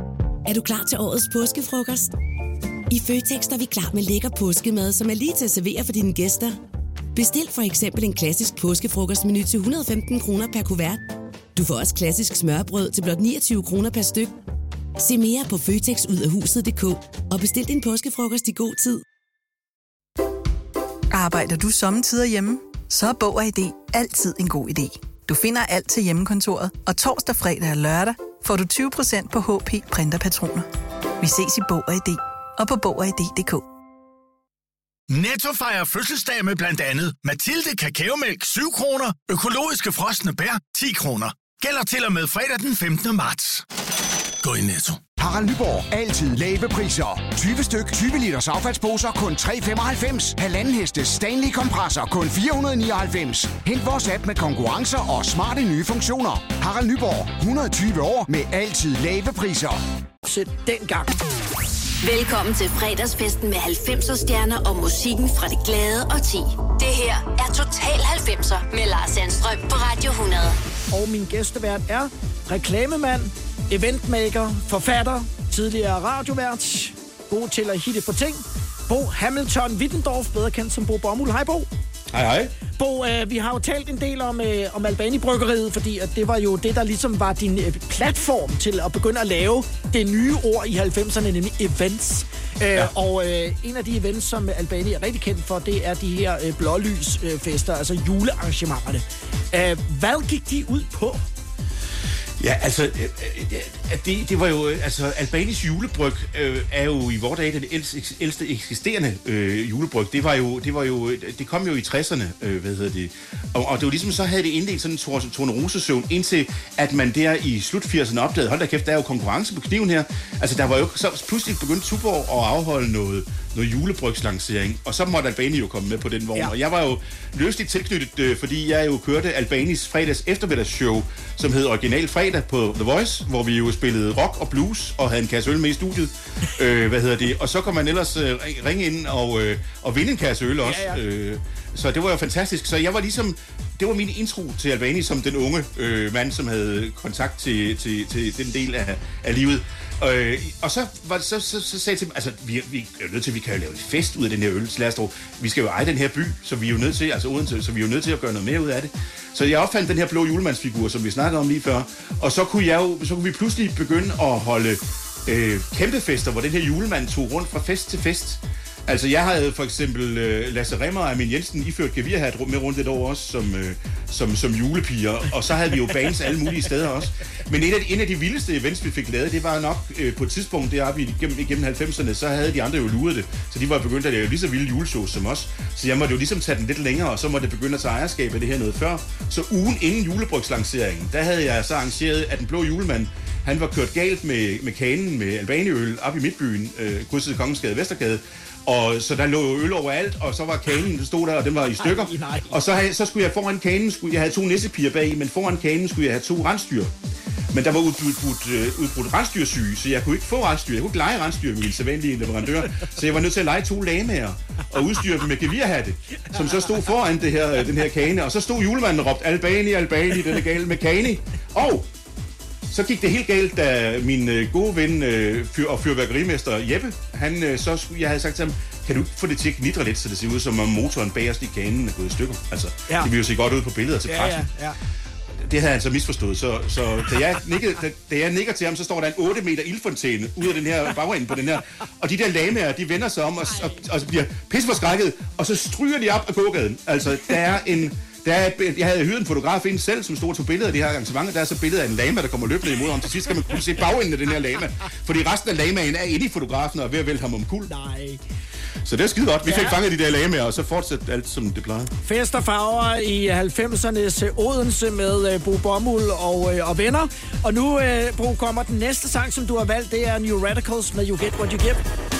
Er du klar til årets påskefrokost? I Føtex er vi klar med lækker påskemad, som er lige til at servere for dine gæster. Bestil for eksempel en klassisk påskefrokostmenu til 115 kroner per kuvert. Du får også klassisk smørbrød til blot 29 kroner per styk. Se mere på føtexudafhuset.dk og bestil din påskefrokost i god tid.
Arbejder du sommetider hjemme? Så er Bog og ID altid en god idé. Du finder alt til hjemmekontoret, og torsdag, fredag og lørdag får du 20% på HP printerpatroner. Vi ses i Bog og ID og på Bog og ID.dk.
Netto fejrer fødselsdag med blandt andet Mathilde Kakaomælk 7 kroner, økologiske frosne bær 10 kroner. Gælder til og med fredag den 15. marts. Gå i Netto.
Harald Nyborg. Altid lave priser. 20 styk, 20 liters affaldsposer kun 3,95. Halvanden heste Stanley kompresser kun 499. Hent vores app med konkurrencer og smarte nye funktioner. Harald Nyborg. 120 år med altid lave priser.
Sæt dengang.
Velkommen til fredagsfesten med 90'er stjerner og musikken fra det glade og ti. Det her er Total 90'er med Lars Sandstrøm på Radio 100.
Og min gæstevært er reklamemand, eventmaker, forfatter, tidligere radiovært, god til at hitte på ting. Bo Hamilton Wittendorf, bedre kendt som Bo Bommel. Hej Bo.
Hej, hej.
Bo, øh, vi har jo talt en del om, øh, om Albani Bryggeriet, fordi at det var jo det, der ligesom var din øh, platform til at begynde at lave det nye ord i 90'erne, nemlig events. Øh, ja. Og øh, en af de events, som Albani er rigtig kendt for, det er de her øh, blålysfester, øh, altså julearrangementerne. Øh, hvad gik de ud på?
Ja, altså, øh, øh det, det var jo, øh, altså, Albanis julebryg øh, er jo i vores dage den ældste, eksisterende øh, julebryg. Det var jo, det var jo, øh, det kom jo i 60'erne, øh, hvad hedder det. Og, og det var ligesom, så havde det inddelt sådan en tornerosesøvn, indtil at man der i slut 80'erne opdagede, hold da kæft, der er jo konkurrence på kniven her. Altså, der var jo så pludselig begyndt Tuborg at afholde noget, noget julebrygslancering, og så måtte Albani jo komme med på den vogn. Ja. Og jeg var jo løsligt tilknyttet, øh, fordi jeg jo kørte Albanis fredags eftermiddagsshow, som hed Original Fredag på The Voice, hvor vi jo spillede rock og blues og havde en kasse øl med i studiet. øh, hvad hedder det? Og så kom man ellers øh, ringe ind og, øh, og vinde en kasse øl også. Ja, ja. Øh, så det var jo fantastisk. Så jeg var ligesom, det var min intro til Albani som den unge øh, mand, som havde kontakt til, til, til den del af, af livet. Øh, og så, var, så, så, så sagde jeg til dem, altså, vi, vi er jo nødt til, vi kan jo lave en fest ud af den her øl, så lad os dog, vi skal jo eje den her by, så vi er jo nødt til, altså Odense, så vi er jo nødt til at gøre noget mere ud af det. Så jeg opfandt den her blå julemandsfigur, som vi snakkede om lige før, og så kunne, jeg jo, så kunne vi pludselig begynde at holde øh, kæmpe fester, hvor den her julemand tog rundt fra fest til fest. Altså, jeg havde for eksempel øh, Lasse Remmer og Amin Jensen iført gevirhat med rundt et år også som, øh, som, som julepiger, og så havde vi jo bands alle mulige steder også. Men en af, de, en af de vildeste events, vi fik lavet, det var nok øh, på et tidspunkt deroppe igennem, igennem 90'erne, så havde de andre jo luret det, så de var begyndt at lave lige så vilde juleshows som os. Så jeg måtte jo ligesom tage den lidt længere, og så måtte det begynde at tage ejerskab af det her noget før. Så ugen inden julebrygslanceringen, der havde jeg så arrangeret, at den blå julemand, han var kørt galt med, med kanen med albaniøl op i Midtbyen, øh, krydset Kongensgade Vestergade, og så der lå jo øl overalt, og så var kanen, der stod der, og den var i stykker.
Ej, nej.
Og så, havde, så skulle jeg foran kanen, skulle, jeg havde to nissepiger bag, men foran kanen skulle jeg have to rensdyr. Men der var udbrudt, øh, udbrudt rensdyrsyge, så jeg kunne ikke få rensdyr. Jeg kunne ikke lege rensdyr med min sædvanlige leverandør. Så jeg var nødt til at lege to lamager og udstyre dem med gevirhatte, som så stod foran det her, den her kane. Og så stod julemanden og råbte, Albani, Albani, den er gal med kane. Og så gik det helt galt, da min øh, gode ven øh, fyr, og fyrværkerimester Jeppe, han, øh, så skulle, jeg havde sagt til ham, kan du få det til at knitre lidt, så det ser ud som om motoren bagerst i kanen er gået i stykker? Altså,
Ja.
ja. det vil jo se godt ud på billeder til
Ja,
pressen.
ja, ja.
Det havde han så misforstået, så, så da, jeg nikkede, da, da jeg nikker til ham, så står der en 8 meter ildfontæne ud af den her bagenden på den her. Og de der lamaer, de vender sig om og, og, og bliver pisseforskrækket, og så stryger de op af gågaden. Altså, der er en... Der er, jeg havde hyret en fotograf ind selv, som stod og tog billeder af det her arrangement, og der er så billeder af en lama, der kommer løbende imod ham. Til sidst kan man kunne se bagenden af den her lama, fordi resten af lamaen er inde i fotografen og er ved at vælte ham om kul.
Nej.
Så det er skide godt. Vi fik
Ja.
fanget de der lamaer, og så fortsætte alt, som det plejede.
Fest og farver i 90'ernes øh, Odense med øh, Bo Bommel og, øh, og venner. Og nu, øh, Bo, kommer den næste sang, som du har valgt. Det er New Radicals med You Get What You Give.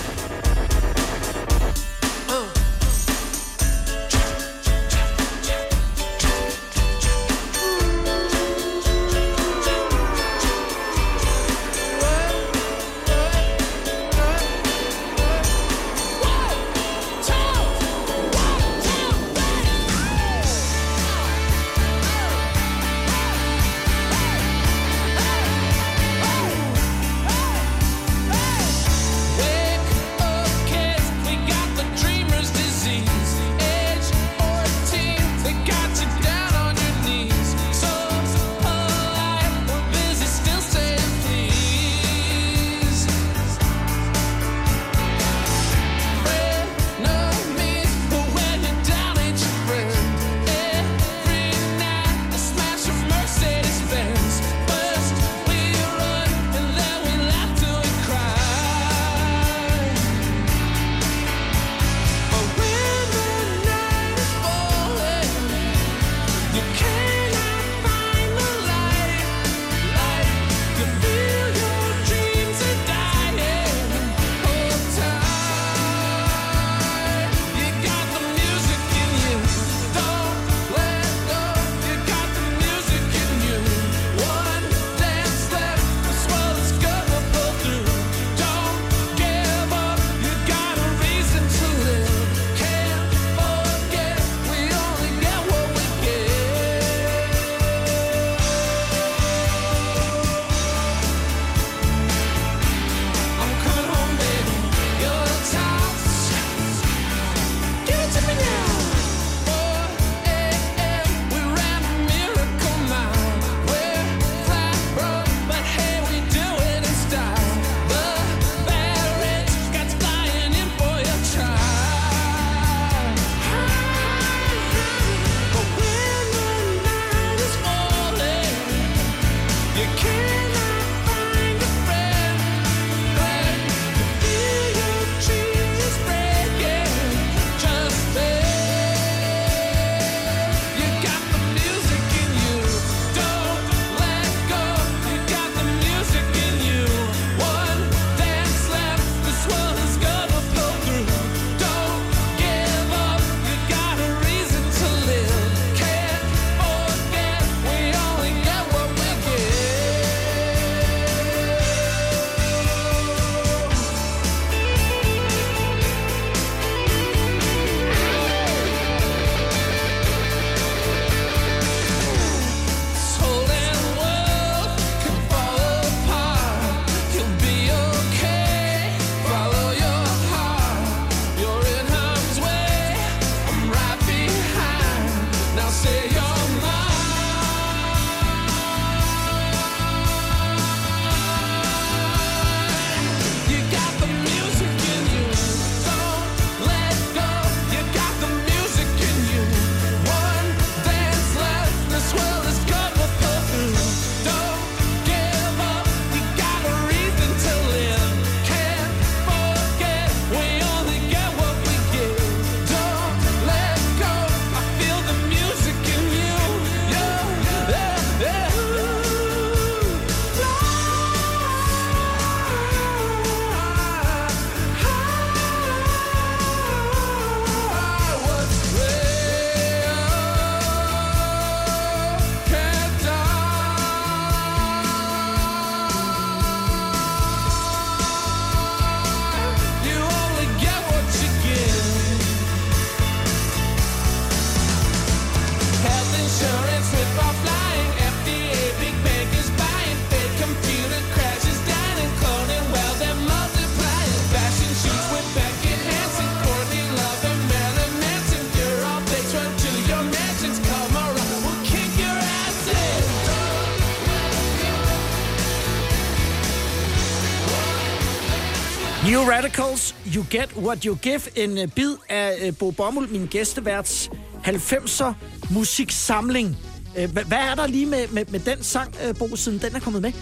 New You Get What You Give, en uh, bid af uh, Bo Bommel, min gæsteværts 90'er musiksamling. Øh, uh, hvad, hvad er der lige med, med, med den sang, uh, Bo, siden den er kommet med?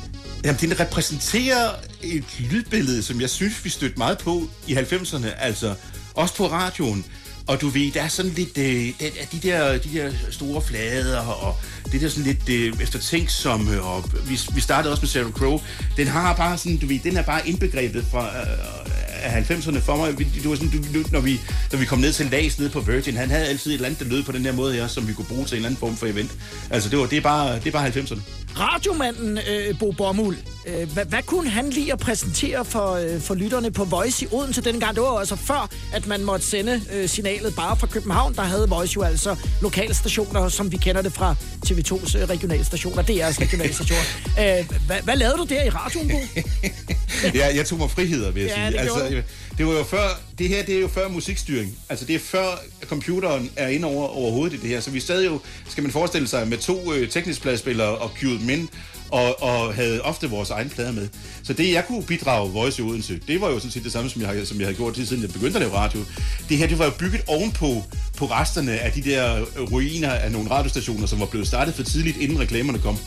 Jamen, den repræsenterer et lydbillede, som jeg synes, vi stødte meget på i 90'erne, altså også på radioen. Og du ved, der er sådan lidt, øh, de, de, der, de der store flader, og det der sådan lidt øh, eftertænksomme, og vi, vi startede også med Sarah Crow. Den har bare sådan, du ved, den er bare indbegrebet fra øh, 90'erne for mig. Det var sådan, du, når, vi, når vi kom ned til Lags nede på Virgin, han havde altid et eller andet, der lød på den her måde her, som vi kunne bruge til en eller anden form for event. Altså, det, var, det, er, bare, det er bare 90'erne.
Radiomanden øh, Bo Bommel, øh, hvad, hvad kunne han lide at præsentere for, øh, for lytterne på Voice i Odense dengang? Det var jo altså før, at man måtte sende øh, signalet bare fra København. Der havde Voice jo altså lokalstationer, som vi kender det fra TV2's øh, regionalstationer, DR's regionalstationer. øh, hvad, hvad lavede du der i radioen, Bo?
ja, jeg tog mig friheder, vil jeg
Ja,
sige.
gjorde
altså, det var jo før, det her det er jo før musikstyring. Altså det er før computeren er inde over overhovedet i det her. Så vi sad jo, skal man forestille sig, med to øh, teknisk pladespillere og cue dem ind, og, og havde ofte vores egen plader med. Så det, jeg kunne bidrage Voice i Odense, det var jo sådan set det samme, som jeg, som jeg havde gjort lige siden jeg begyndte at lave radio. Det her, det var jo bygget ovenpå på resterne af de der ruiner af nogle radiostationer, som var blevet startet for tidligt, inden reklamerne kom.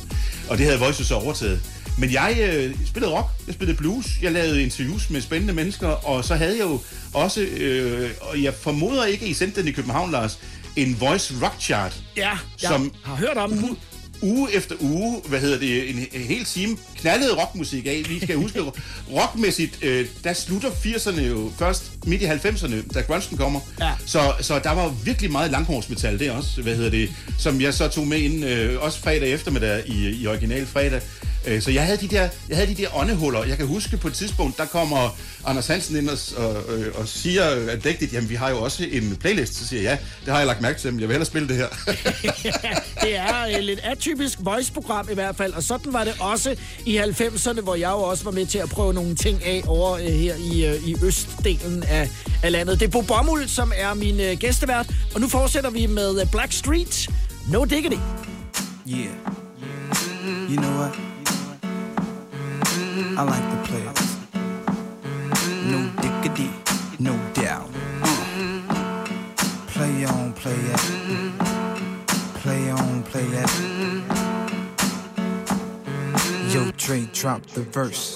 Og det havde Voice så overtaget. Men jeg øh, spillede rock, jeg spillede blues, jeg lavede interviews med spændende mennesker, og så havde jeg jo også, øh, og jeg formoder ikke, I sendte den i København, Lars, en Voice Rock Chart.
Ja, jeg
som
har hørt om den.
Uge efter uge, hvad hedder det, en, en hel time knaldede rockmusik af. Vi skal huske, rockmæssigt, øh, der slutter 80'erne jo først midt i 90'erne, da grunchen kommer.
Ja.
Så, så der var virkelig meget langhårsmetal der også, hvad hedder det, som jeg så tog med ind, øh, også fredag eftermiddag i, i original fredag. Øh, Så jeg havde, de der, jeg havde de der åndehuller. Jeg kan huske på et tidspunkt, der kommer Anders Hansen ind og, og, øh, og siger andægtigt, jamen vi har jo også en playlist. Så siger jeg, ja, det har jeg lagt mærke til, men jeg vil hellere spille det her.
det er et lidt atypisk voice-program i hvert fald, og sådan var det også i 90'erne, hvor jeg jo også var med til at prøve nogle ting af over øh, her i, øh, i østdelen af, af landet. Det er Bo Bommel, som er min øh, gæstevært, og nu fortsætter vi med øh, Black Street. No Diggity.
Yeah. You know what? I like the players. No diggity, no doubt. Play on, play it. Play on, play it. Yo, Dre, drop the verse.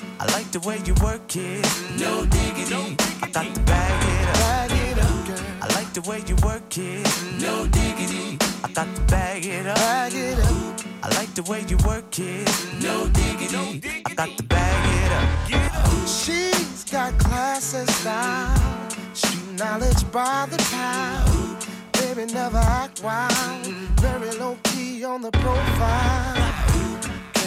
Like the way you work it, no diggity. I got to bag it up. I like the way you work it, no diggity. I got to bag it up. I like the way you work it, no diggity. I got to bag it up.
She's got class and style, street knowledge by the pound. Baby, never act wild, very low key on the profile.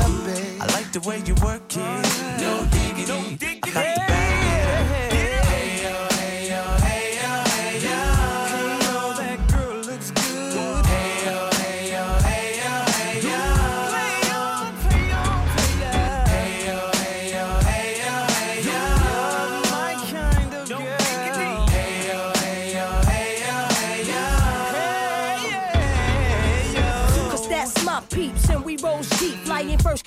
like the way you work it. No diggity. I got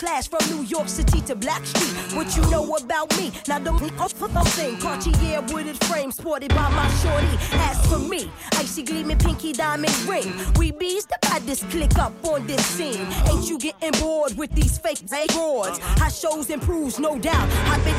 class from New York City to Black Street. What you know about me? Now don't thing. Cartier wooded frame sported by my shorty. As for me, icy gleaming pinky diamond ring. We bees the baddest click up on this scene. Ain't you getting bored with these fake broads? How shows improves, no doubt. I've been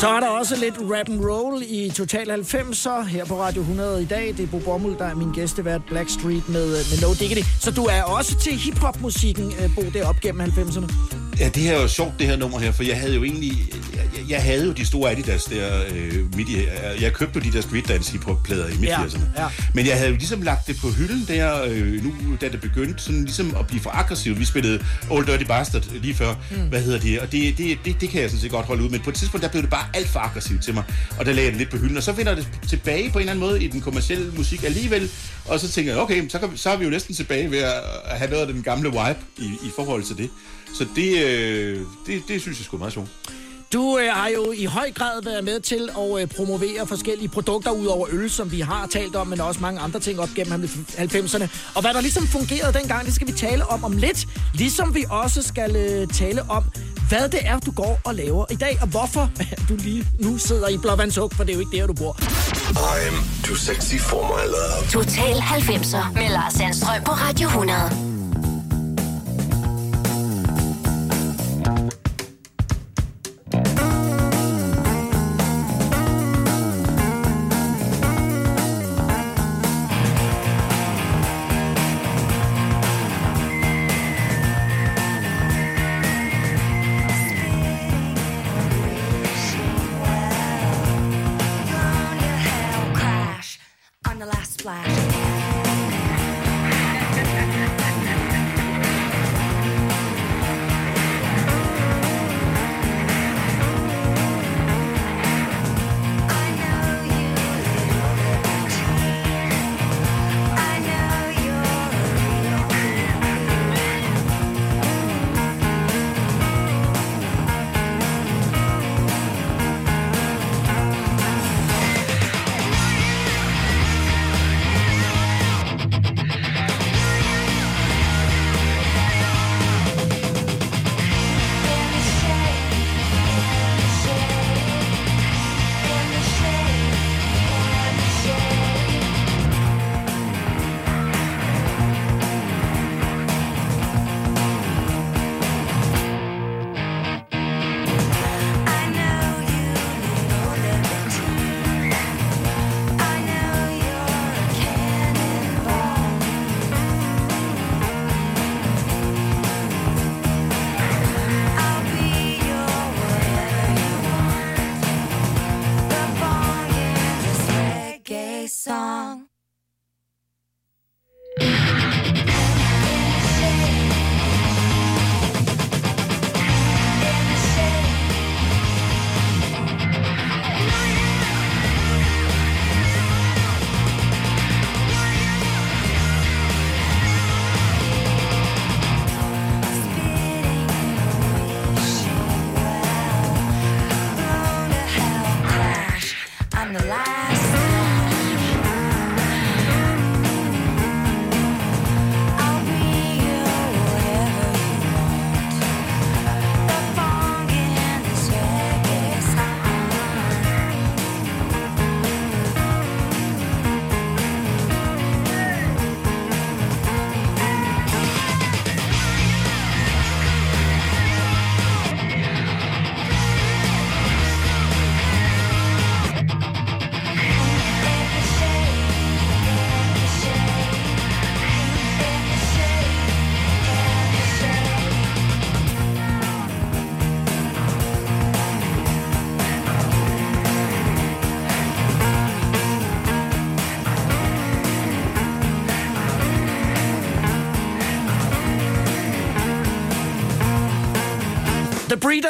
Så er der også lidt rap and roll i Total 90'er her på Radio 100 i dag. Det er Bo Bommel, der er min gæstevært Blackstreet med, øh, med No Diggity. Så du er også til hiphop-musikken, øh, Bo, det op gennem 90'erne.
Ja, det her er jo sjovt, det her nummer her, for jeg havde jo egentlig... Jeg, jeg- havde jo de store Adidas der øh, midt i... Jeg købte jo de der street dance hiphop-plader i midt
Ja,
ja. Men jeg havde jo ligesom lagt det på hylden der, øh, nu da det begyndte sådan ligesom at blive for aggressivt. Vi spillede Old Dirty Bastard lige før.
Mm.
Hvad hedder det? Og det, det, det, det kan jeg sådan set godt holde ud. Men på et tidspunkt, der blev det bare alt for aggressivt til mig. Og der lagde jeg det lidt på hylden. Og så finder det tilbage på en eller anden måde i den kommercielle musik alligevel. Og så tænker jeg, okay, så, kan, så er vi jo næsten tilbage ved at at have noget af den gamle vibe i, i forhold til det. Så det, øh, det, det synes jeg sgu meget sjovt.
Du øh, har jo i høj grad været med til at øh, promovere forskellige produkter ud over øl, som vi har talt om, men også mange andre ting op gennem 90'erne. Og hvad der ligesom fungerede dengang, det skal vi tale om om lidt. Ligesom vi også skal øh, tale om, hvad det er, du går og laver i dag, og hvorfor du lige nu sidder i Blåvandshug, for det er jo ikke der, du bor.
I'm too sexy for my love. Total 90'er med Lars Sandstrøm på Radio 100.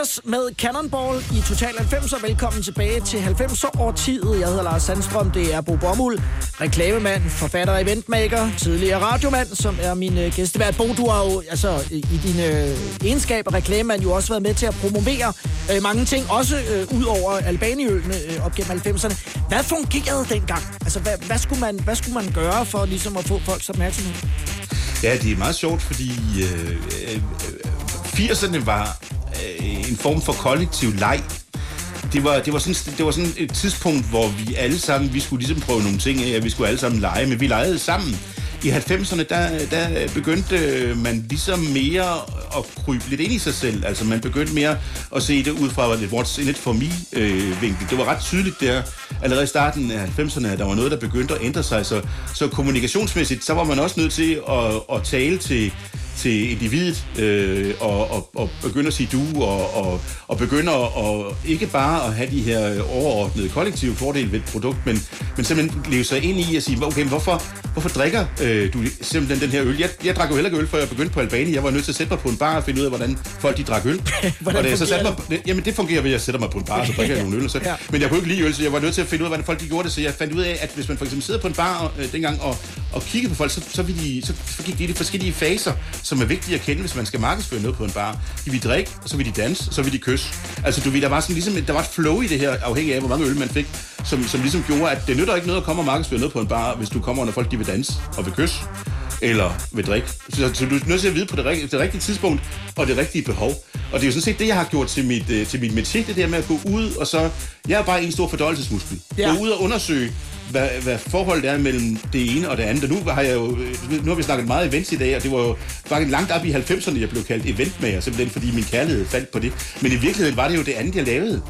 Breeders med Cannonball i Total 90'er. Velkommen tilbage til 90'er-årtiet. Jeg hedder Lars Sandstrøm, det er Bo Bommel, reklamemand, forfatter og eventmaker, tidligere radiomand, som er min øh, gæstevært. Bo, du har jo altså, i i din øh, egenskab af reklamemand jo også været med til at promovere øh, mange ting, også øh, ud over Albaniølene øh, op gennem 90'erne. Hvad fungerede dengang? Altså, hvad, hvad, skulle man, hvad skulle man gøre for ligesom at få folks opmærksomhed?
Ja, det er meget sjovt, fordi øh, øh, øh 80'erne var øh, en form for kollektiv leg. Det var, det, var sådan, det var sådan et tidspunkt, hvor vi alle sammen, vi skulle ligesom prøve nogle ting af, at vi skulle alle sammen lege, men vi legede sammen. I 90'erne, der, der begyndte øh, man ligesom mere at krybe lidt ind i sig selv. Altså man begyndte mere at se det ud fra et what's in it for me øh, vinkel. Det var ret tydeligt der, allerede i starten af 90'erne, at der var noget, der begyndte at ændre sig. Så, så kommunikationsmæssigt, så var man også nødt til at, at tale til til individet øh, og, og, og begynde at sige du og, og, og begynde at og ikke bare at have de her overordnede kollektive fordele ved et produkt, men, men simpelthen leve sig ind i at sige, okay, hvorfor, hvorfor drikker øh, du simpelthen den her øl? Jeg, jeg drak jo heller ikke øl, før jeg begyndte på Albani. Jeg var nødt til at sætte mig på en bar og finde ud af, hvordan folk de drak øl. Og da jeg så satte mig, jamen det fungerer ved, at jeg sætter mig på en bar, så drikker jeg nogle øl. Så,
Ja.
Men jeg kunne ikke lide øl, så jeg var nødt til at finde ud af, hvordan folk de gjorde det. Så jeg fandt ud af, at hvis man for eksempel sidder på en bar øh, dengang og, og kigger på folk, så, så, de, så, så gik de i de forskellige faser, som er vigtige at kende, hvis man skal markedsføre noget på en bar. De vil drikke, og så vil de danse, og så vil de kysse. Altså du ved, der var sådan ligesom, der var et flow i det her, afhængig af, hvor mange øl man fik, som, som ligesom gjorde, at det nytter ikke noget at komme og markedsføre noget på en bar, hvis du kommer, når folk de vil danse og vil kysse eller vil drikke. Så, så du er nødt til at vide på det, rigtige, det rigtige tidspunkt og det rigtige behov. Og det er jo sådan set det, jeg har gjort til mit, øh, til mit métier, det der med at gå ud, og så... Jeg er bare en stor fordøjelsesmuskel.
Ja.
Gå ud og undersøge, hvad, hvad forholdet er mellem det ene og det andet. Og nu har, jeg jo, nu har vi snakket meget events i dag, og det var jo faktisk langt op i 90'erne, jeg blev kaldt eventmager, simpelthen fordi min kærlighed faldt på det. Men i virkeligheden var det jo det andet, jeg lavede.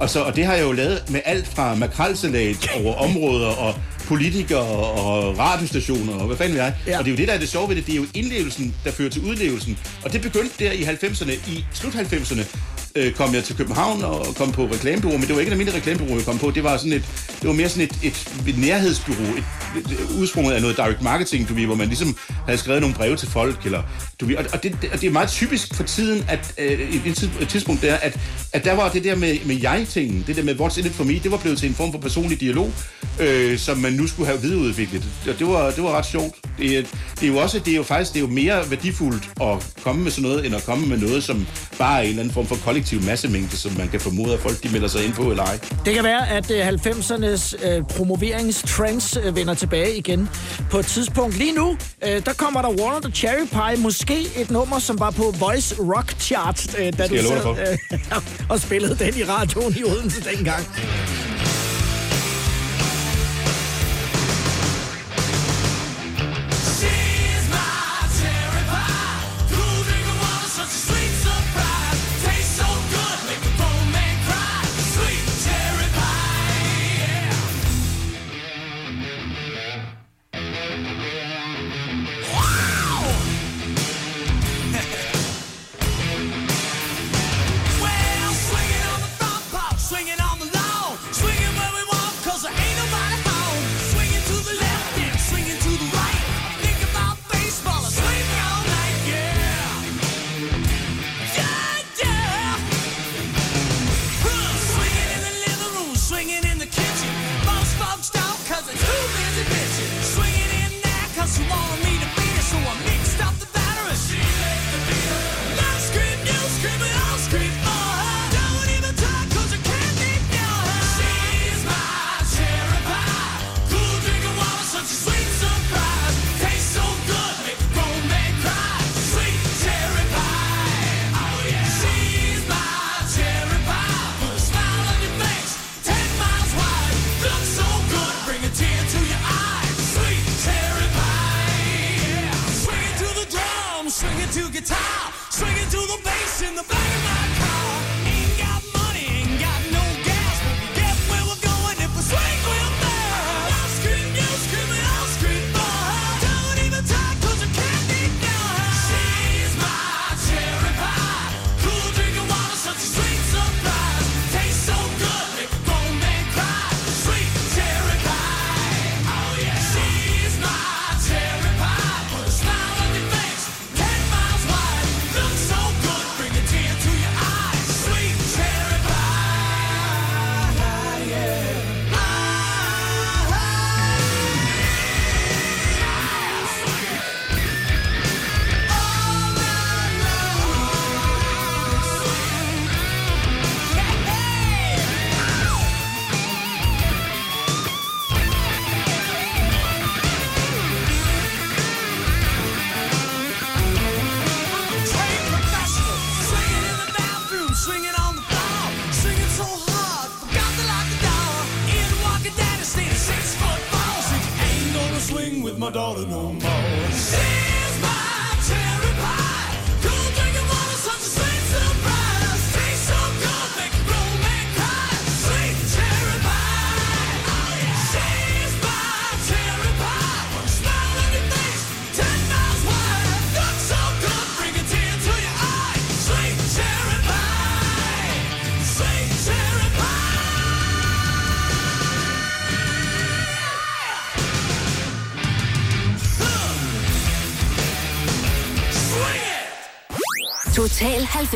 Og, så, og det har jeg jo lavet med alt fra makrelsalat over områder og politikere og radiostationer og hvad fanden ved jeg.
Ja.
Og det er jo det, der er det sjove ved det. Det er jo indlevelsen, der fører til udlevelsen. Og det begyndte der i 90'erne. I slut 90'erne øh, kom jeg til København og kom på reklamebureau, men det var ikke et almindeligt reklamebureau, jeg kom på. Det var, sådan et, det var mere sådan et, et, et nærhedsbureau, et, et, et udsprunget af noget direct marketing, du ved, hvor man ligesom havde skrevet nogle breve til folk. Eller, du ved, og, og, det, og det er meget typisk for tiden, at øh, et, et tidspunkt der, at, at der var det der med, med jeg-tingen, det der med what's in it for me, det var blevet til en form for personlig dialog, øh, som man nu skulle have videreudviklet. Og det var, det var ret sjovt. Det, det er jo også, det er jo faktisk, det er jo mere værdifuldt at komme med sådan noget, end at komme med noget, som bare er en eller anden form for kollektiv massemængde, som man kan formode, at folk de melder sig ind på eller ej.
Det kan være, at øh, 90'ernes øh, promoveringstrends øh, vender tilbage igen på et tidspunkt. Lige nu, øh, der kommer der Warner the Cherry Pie, måske et nummer, som var på Voice Rock Chart, øh, da du sad øh, og spillede den i radioen i Odense dengang.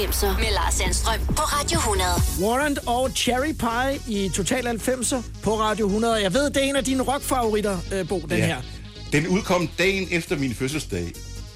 90'er med Lars Sandstrøm på Radio 100.
Warrant og Cherry Pie i Total 90'er på Radio 100. Jeg ved, det er en af dine rockfavoritter, øh, Bo, den
Ja.
her.
Den udkom dagen efter min fødselsdag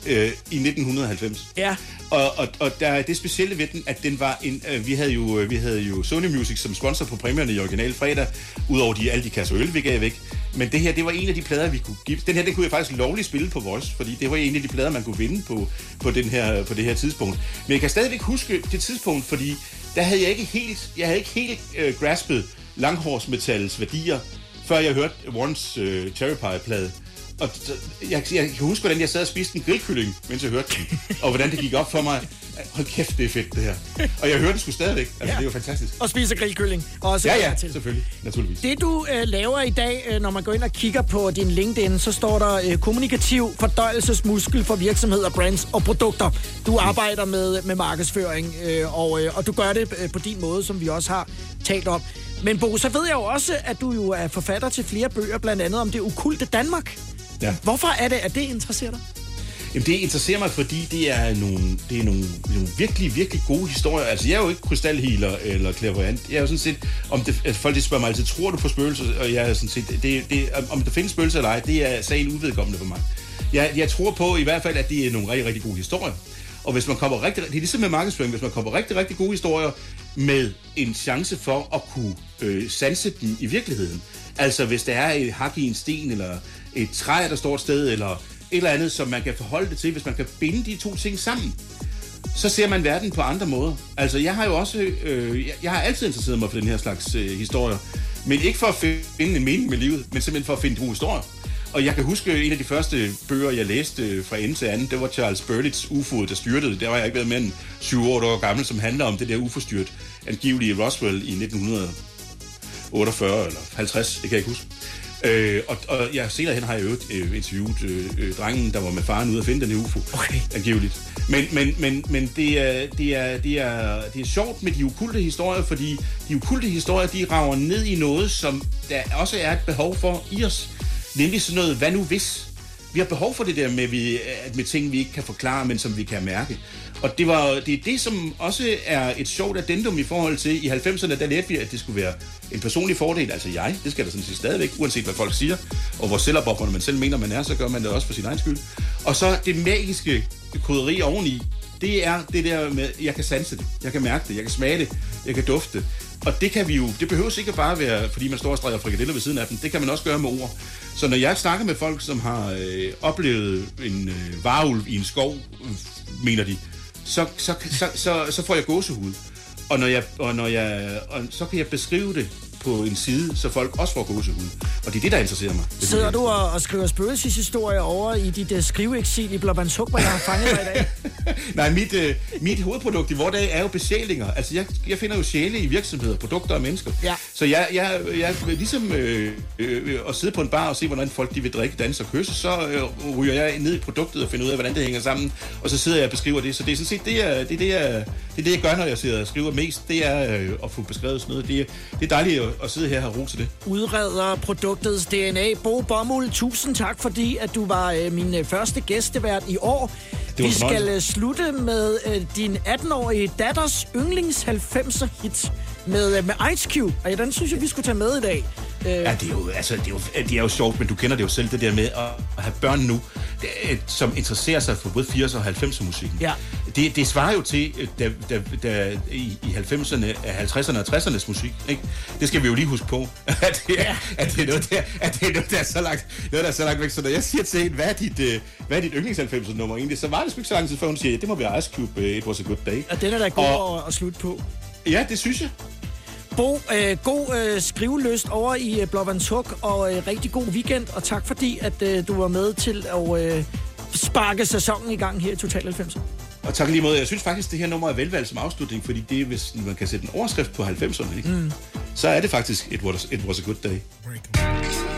øh, i 1990.
Ja.
Og, og, og der er det specielle ved den, at den var en... Øh, vi, havde jo, øh, vi havde jo Sony Music som sponsor på præmierne i Original Fredag, udover de, alle de kasser øl, vi gav væk. Men det her, det var en af de plader, vi kunne give. Den her, den kunne jeg faktisk lovligt spille på Voice, fordi det var en af de plader, man kunne vinde på, på, den her, på det her tidspunkt. Men jeg kan stadigvæk huske det tidspunkt, fordi der havde jeg ikke helt, jeg havde ikke helt øh, graspet langhårsmetallets værdier, før jeg hørte Warrens øh, Cherry Pie-plade. Og jeg, jeg kan huske, hvordan jeg sad og spiste en grillkylling, mens jeg hørte den. og hvordan det gik op for mig. Hold kæft, det er fedt, det her. Og jeg hørte det sgu stadigvæk. Altså,
Ja.
det er jo fantastisk.
Og spiser grillkylling. Også
Ja, ja,
til.
selvfølgelig. Naturligvis.
Det du øh, laver i dag, øh, når man går ind og kigger på din LinkedIn, så står der øh, kommunikativ fordøjelsesmuskel for virksomheder, brands og produkter. Du arbejder med, med markedsføring, øh, og, øh, og du gør det øh, på din måde, som vi også har talt om. Men Bo, så ved jeg jo også, at du jo er forfatter til flere bøger, blandt andet om det ukulte Danmark.
Ja.
Hvorfor er det, at det interesserer dig?
Jamen, det interesserer mig, fordi det er nogle, det er nogle, nogle virkelig, virkelig gode historier. Altså, jeg er jo ikke krystalhealer eller clairvoyant. Jeg er jo sådan set, om det, folk de spørger mig altid, tror du på spøgelser? Og jeg er sådan set, det, det, om der findes spøgelser eller ej, det er sagen uvedkommende for mig. Jeg, jeg tror på i hvert fald, at det er nogle rigtig, rigtig gode historier. Og hvis man kommer rigtig, det er ligesom med markedsføring, hvis man kommer rigtig, rigtig gode historier med en chance for at kunne øh, sanse dem i virkeligheden. Altså hvis der er et hak i en sten, eller et træ, der står et sted, eller et eller andet, som man kan forholde det til, hvis man kan binde de to ting sammen, så ser man verden på andre måder. Altså, jeg har jo også, øh, jeg, jeg har altid interesseret mig for den her slags øh, historier, men ikke for at finde en mening med livet, men simpelthen for at finde gode historier. Og jeg kan huske, en af de første bøger, jeg læste øh, fra ende til anden, det var Charles Burlitz UFO, der styrtede. Der var jeg ikke været mere end 7-8 år gammel, som handler om det der UFO-styrt, angiveligt i Roswell i 1948 eller 50, det kan jeg ikke huske. Øh, og, og ja, senere hen har jeg jo øh, interviewet øh, øh, drengen, der var med faren ude at finde den her UFO.
Okay.
Angiveligt. Men, men, men, men det, er, det, er, det, er, det er sjovt med de okulte historier, fordi de okulte historier, de rager ned i noget, som der også er et behov for i os. Nemlig sådan noget, hvad nu hvis? Vi har behov for det der med, vi, at med ting, vi ikke kan forklare, men som vi kan mærke. Og det, var, det er det, som også er et sjovt addendum i forhold til, i 90'erne, der lærte vi, at det skulle være en personlig fordel, altså jeg, det skal der sådan set stadigvæk, uanset hvad folk siger, og hvor selvopoffrende man selv mener, man er, så gør man det også for sin egen skyld. Og så det magiske krydderi oveni, det er det der med, jeg kan sanse det, jeg kan mærke det, jeg kan smage det, jeg kan dufte det. Og det kan vi jo, det behøver ikke bare være, fordi man står og streger frikadeller ved siden af dem, det kan man også gøre med ord. Så når jeg snakker med folk, som har øh, oplevet en øh, varulv i en skov, øh, mener de, så, så, så, så, så får jeg gåsehud. Og, når jeg, og, når jeg, og så kan jeg beskrive det på en side, så folk også får gåsehud. Og det er det, der interesserer mig. Det er
Sidder du og, og skriver spøgelseshistorier over i dit uh, skriveeksil i Blåbandshuk, hvor jeg har fanget dig i dag?
Nej, mit, øh, mit hovedprodukt i vores dag er jo besjælinger. Altså, jeg, jeg finder jo sjæle i virksomheder, produkter og mennesker.
Ja.
Så jeg, jeg, jeg ligesom øh, øh, at sidde på en bar og se, hvordan folk de vil drikke, danse og kysse, så øh, ryger jeg ned i produktet og finder ud af, hvordan det hænger sammen. Og så sidder jeg og beskriver det. Så det er sådan set det, er, det, er det, jeg, det, er det jeg gør, når jeg sidder og skriver mest. Det er øh, at få beskrevet sådan noget. Det er, det er dejligt at, at sidde her og have ro til det.
Udreder produktets DNA. Bo Bommel, tusind tak, fordi at du var øh, min øh, første gæstevært i år.
Det
Vi skal øh, slutte med øh, din 18-årige datters yndlings 90'er hit med, øh, med Ice Cube. Og ja, den synes jeg, vi skulle tage med i dag. Øh,
Ja, det er jo, altså, det er jo, det er jo sjovt, men du kender det jo selv, det der med at, at have børn nu, det, som interesserer sig for både 80'er og 90'er musikken.
Ja
det, det svarer jo til, øh, da, da, da i, i 90'erne, 50'erne og 60'ernes musik. Ikke? Det skal vi jo lige huske på, at det, ja. at det, er, noget, der, at det er noget, der er så langt, noget, der er så langt væk. Så når jeg siger til hende, hvad er dit, øh, hvad er dit yndlings 90'er nummer egentlig, så var det sgu ikke så lang tid, før hun siger, det må være Ice Cube, øh, It Was A Good Day.
Og den er da god
og,
at slutte på.
Ja, det synes jeg.
Bo, øh, god øh, skriveløst over i øh, Blåvandshuk, og øh, rigtig god weekend, og tak fordi, at øh, du var med til at øh, sparke sæsonen i gang her i Total 90.
Og tak lige måde. Jeg synes faktisk, det her nummer er velvalgt som afslutning, fordi det, hvis man kan sætte en overskrift på 90'erne, ikke?
Mm.
så er det faktisk It was, it was a good day.
Break.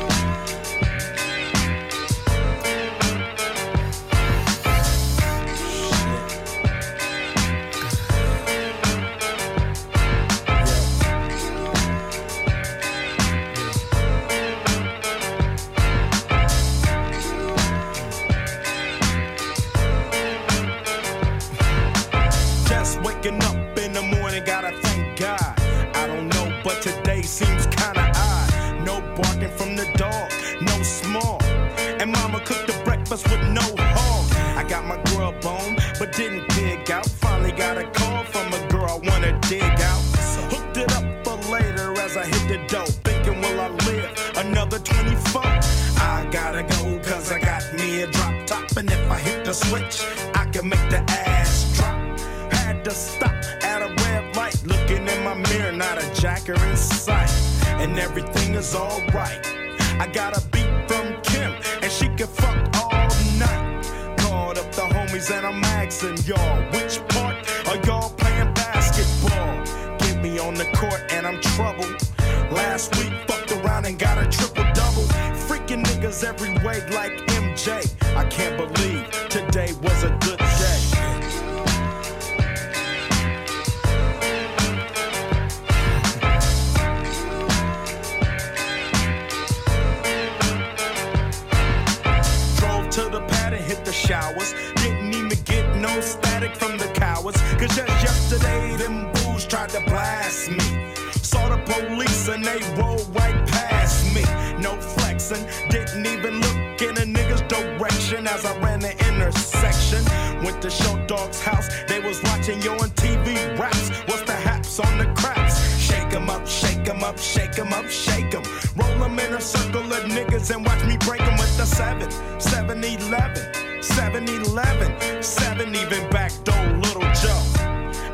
they roll right past me. No flexing, didn't even look in a nigga's direction as I ran the intersection. Went to Show Dog's house, they was watching you on TV raps. What's the haps on the craps? Shake 'em up, shake 'em up, shake 'em up, shake 'em. Roll 'em in a circle of niggas and watch me break 'em with the 7, 7 11, 7 11, 7 even back door, little Joe.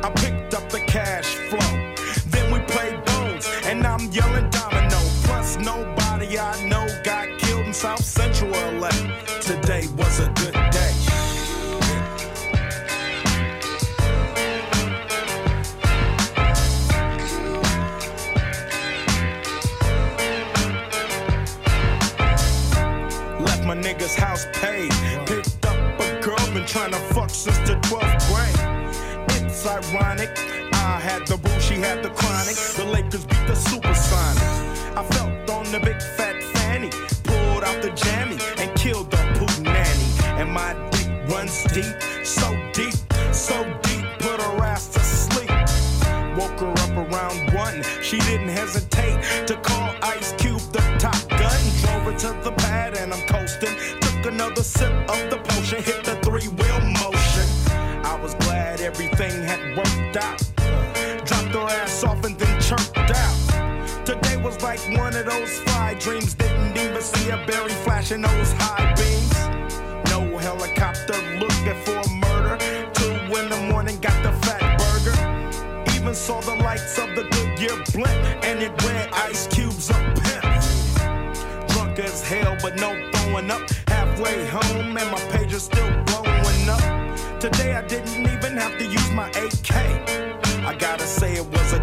I picked up the cash flashing those high beams. No helicopter looking for murder. Two in the morning, got the fat burger. Even saw the lights of the Goodyear blimp, and it went ice cubes up pimp. Drunk as hell, but no throwing up. Halfway home, and my page is still blowing up. Today I didn't even have to use my AK. I gotta say it was a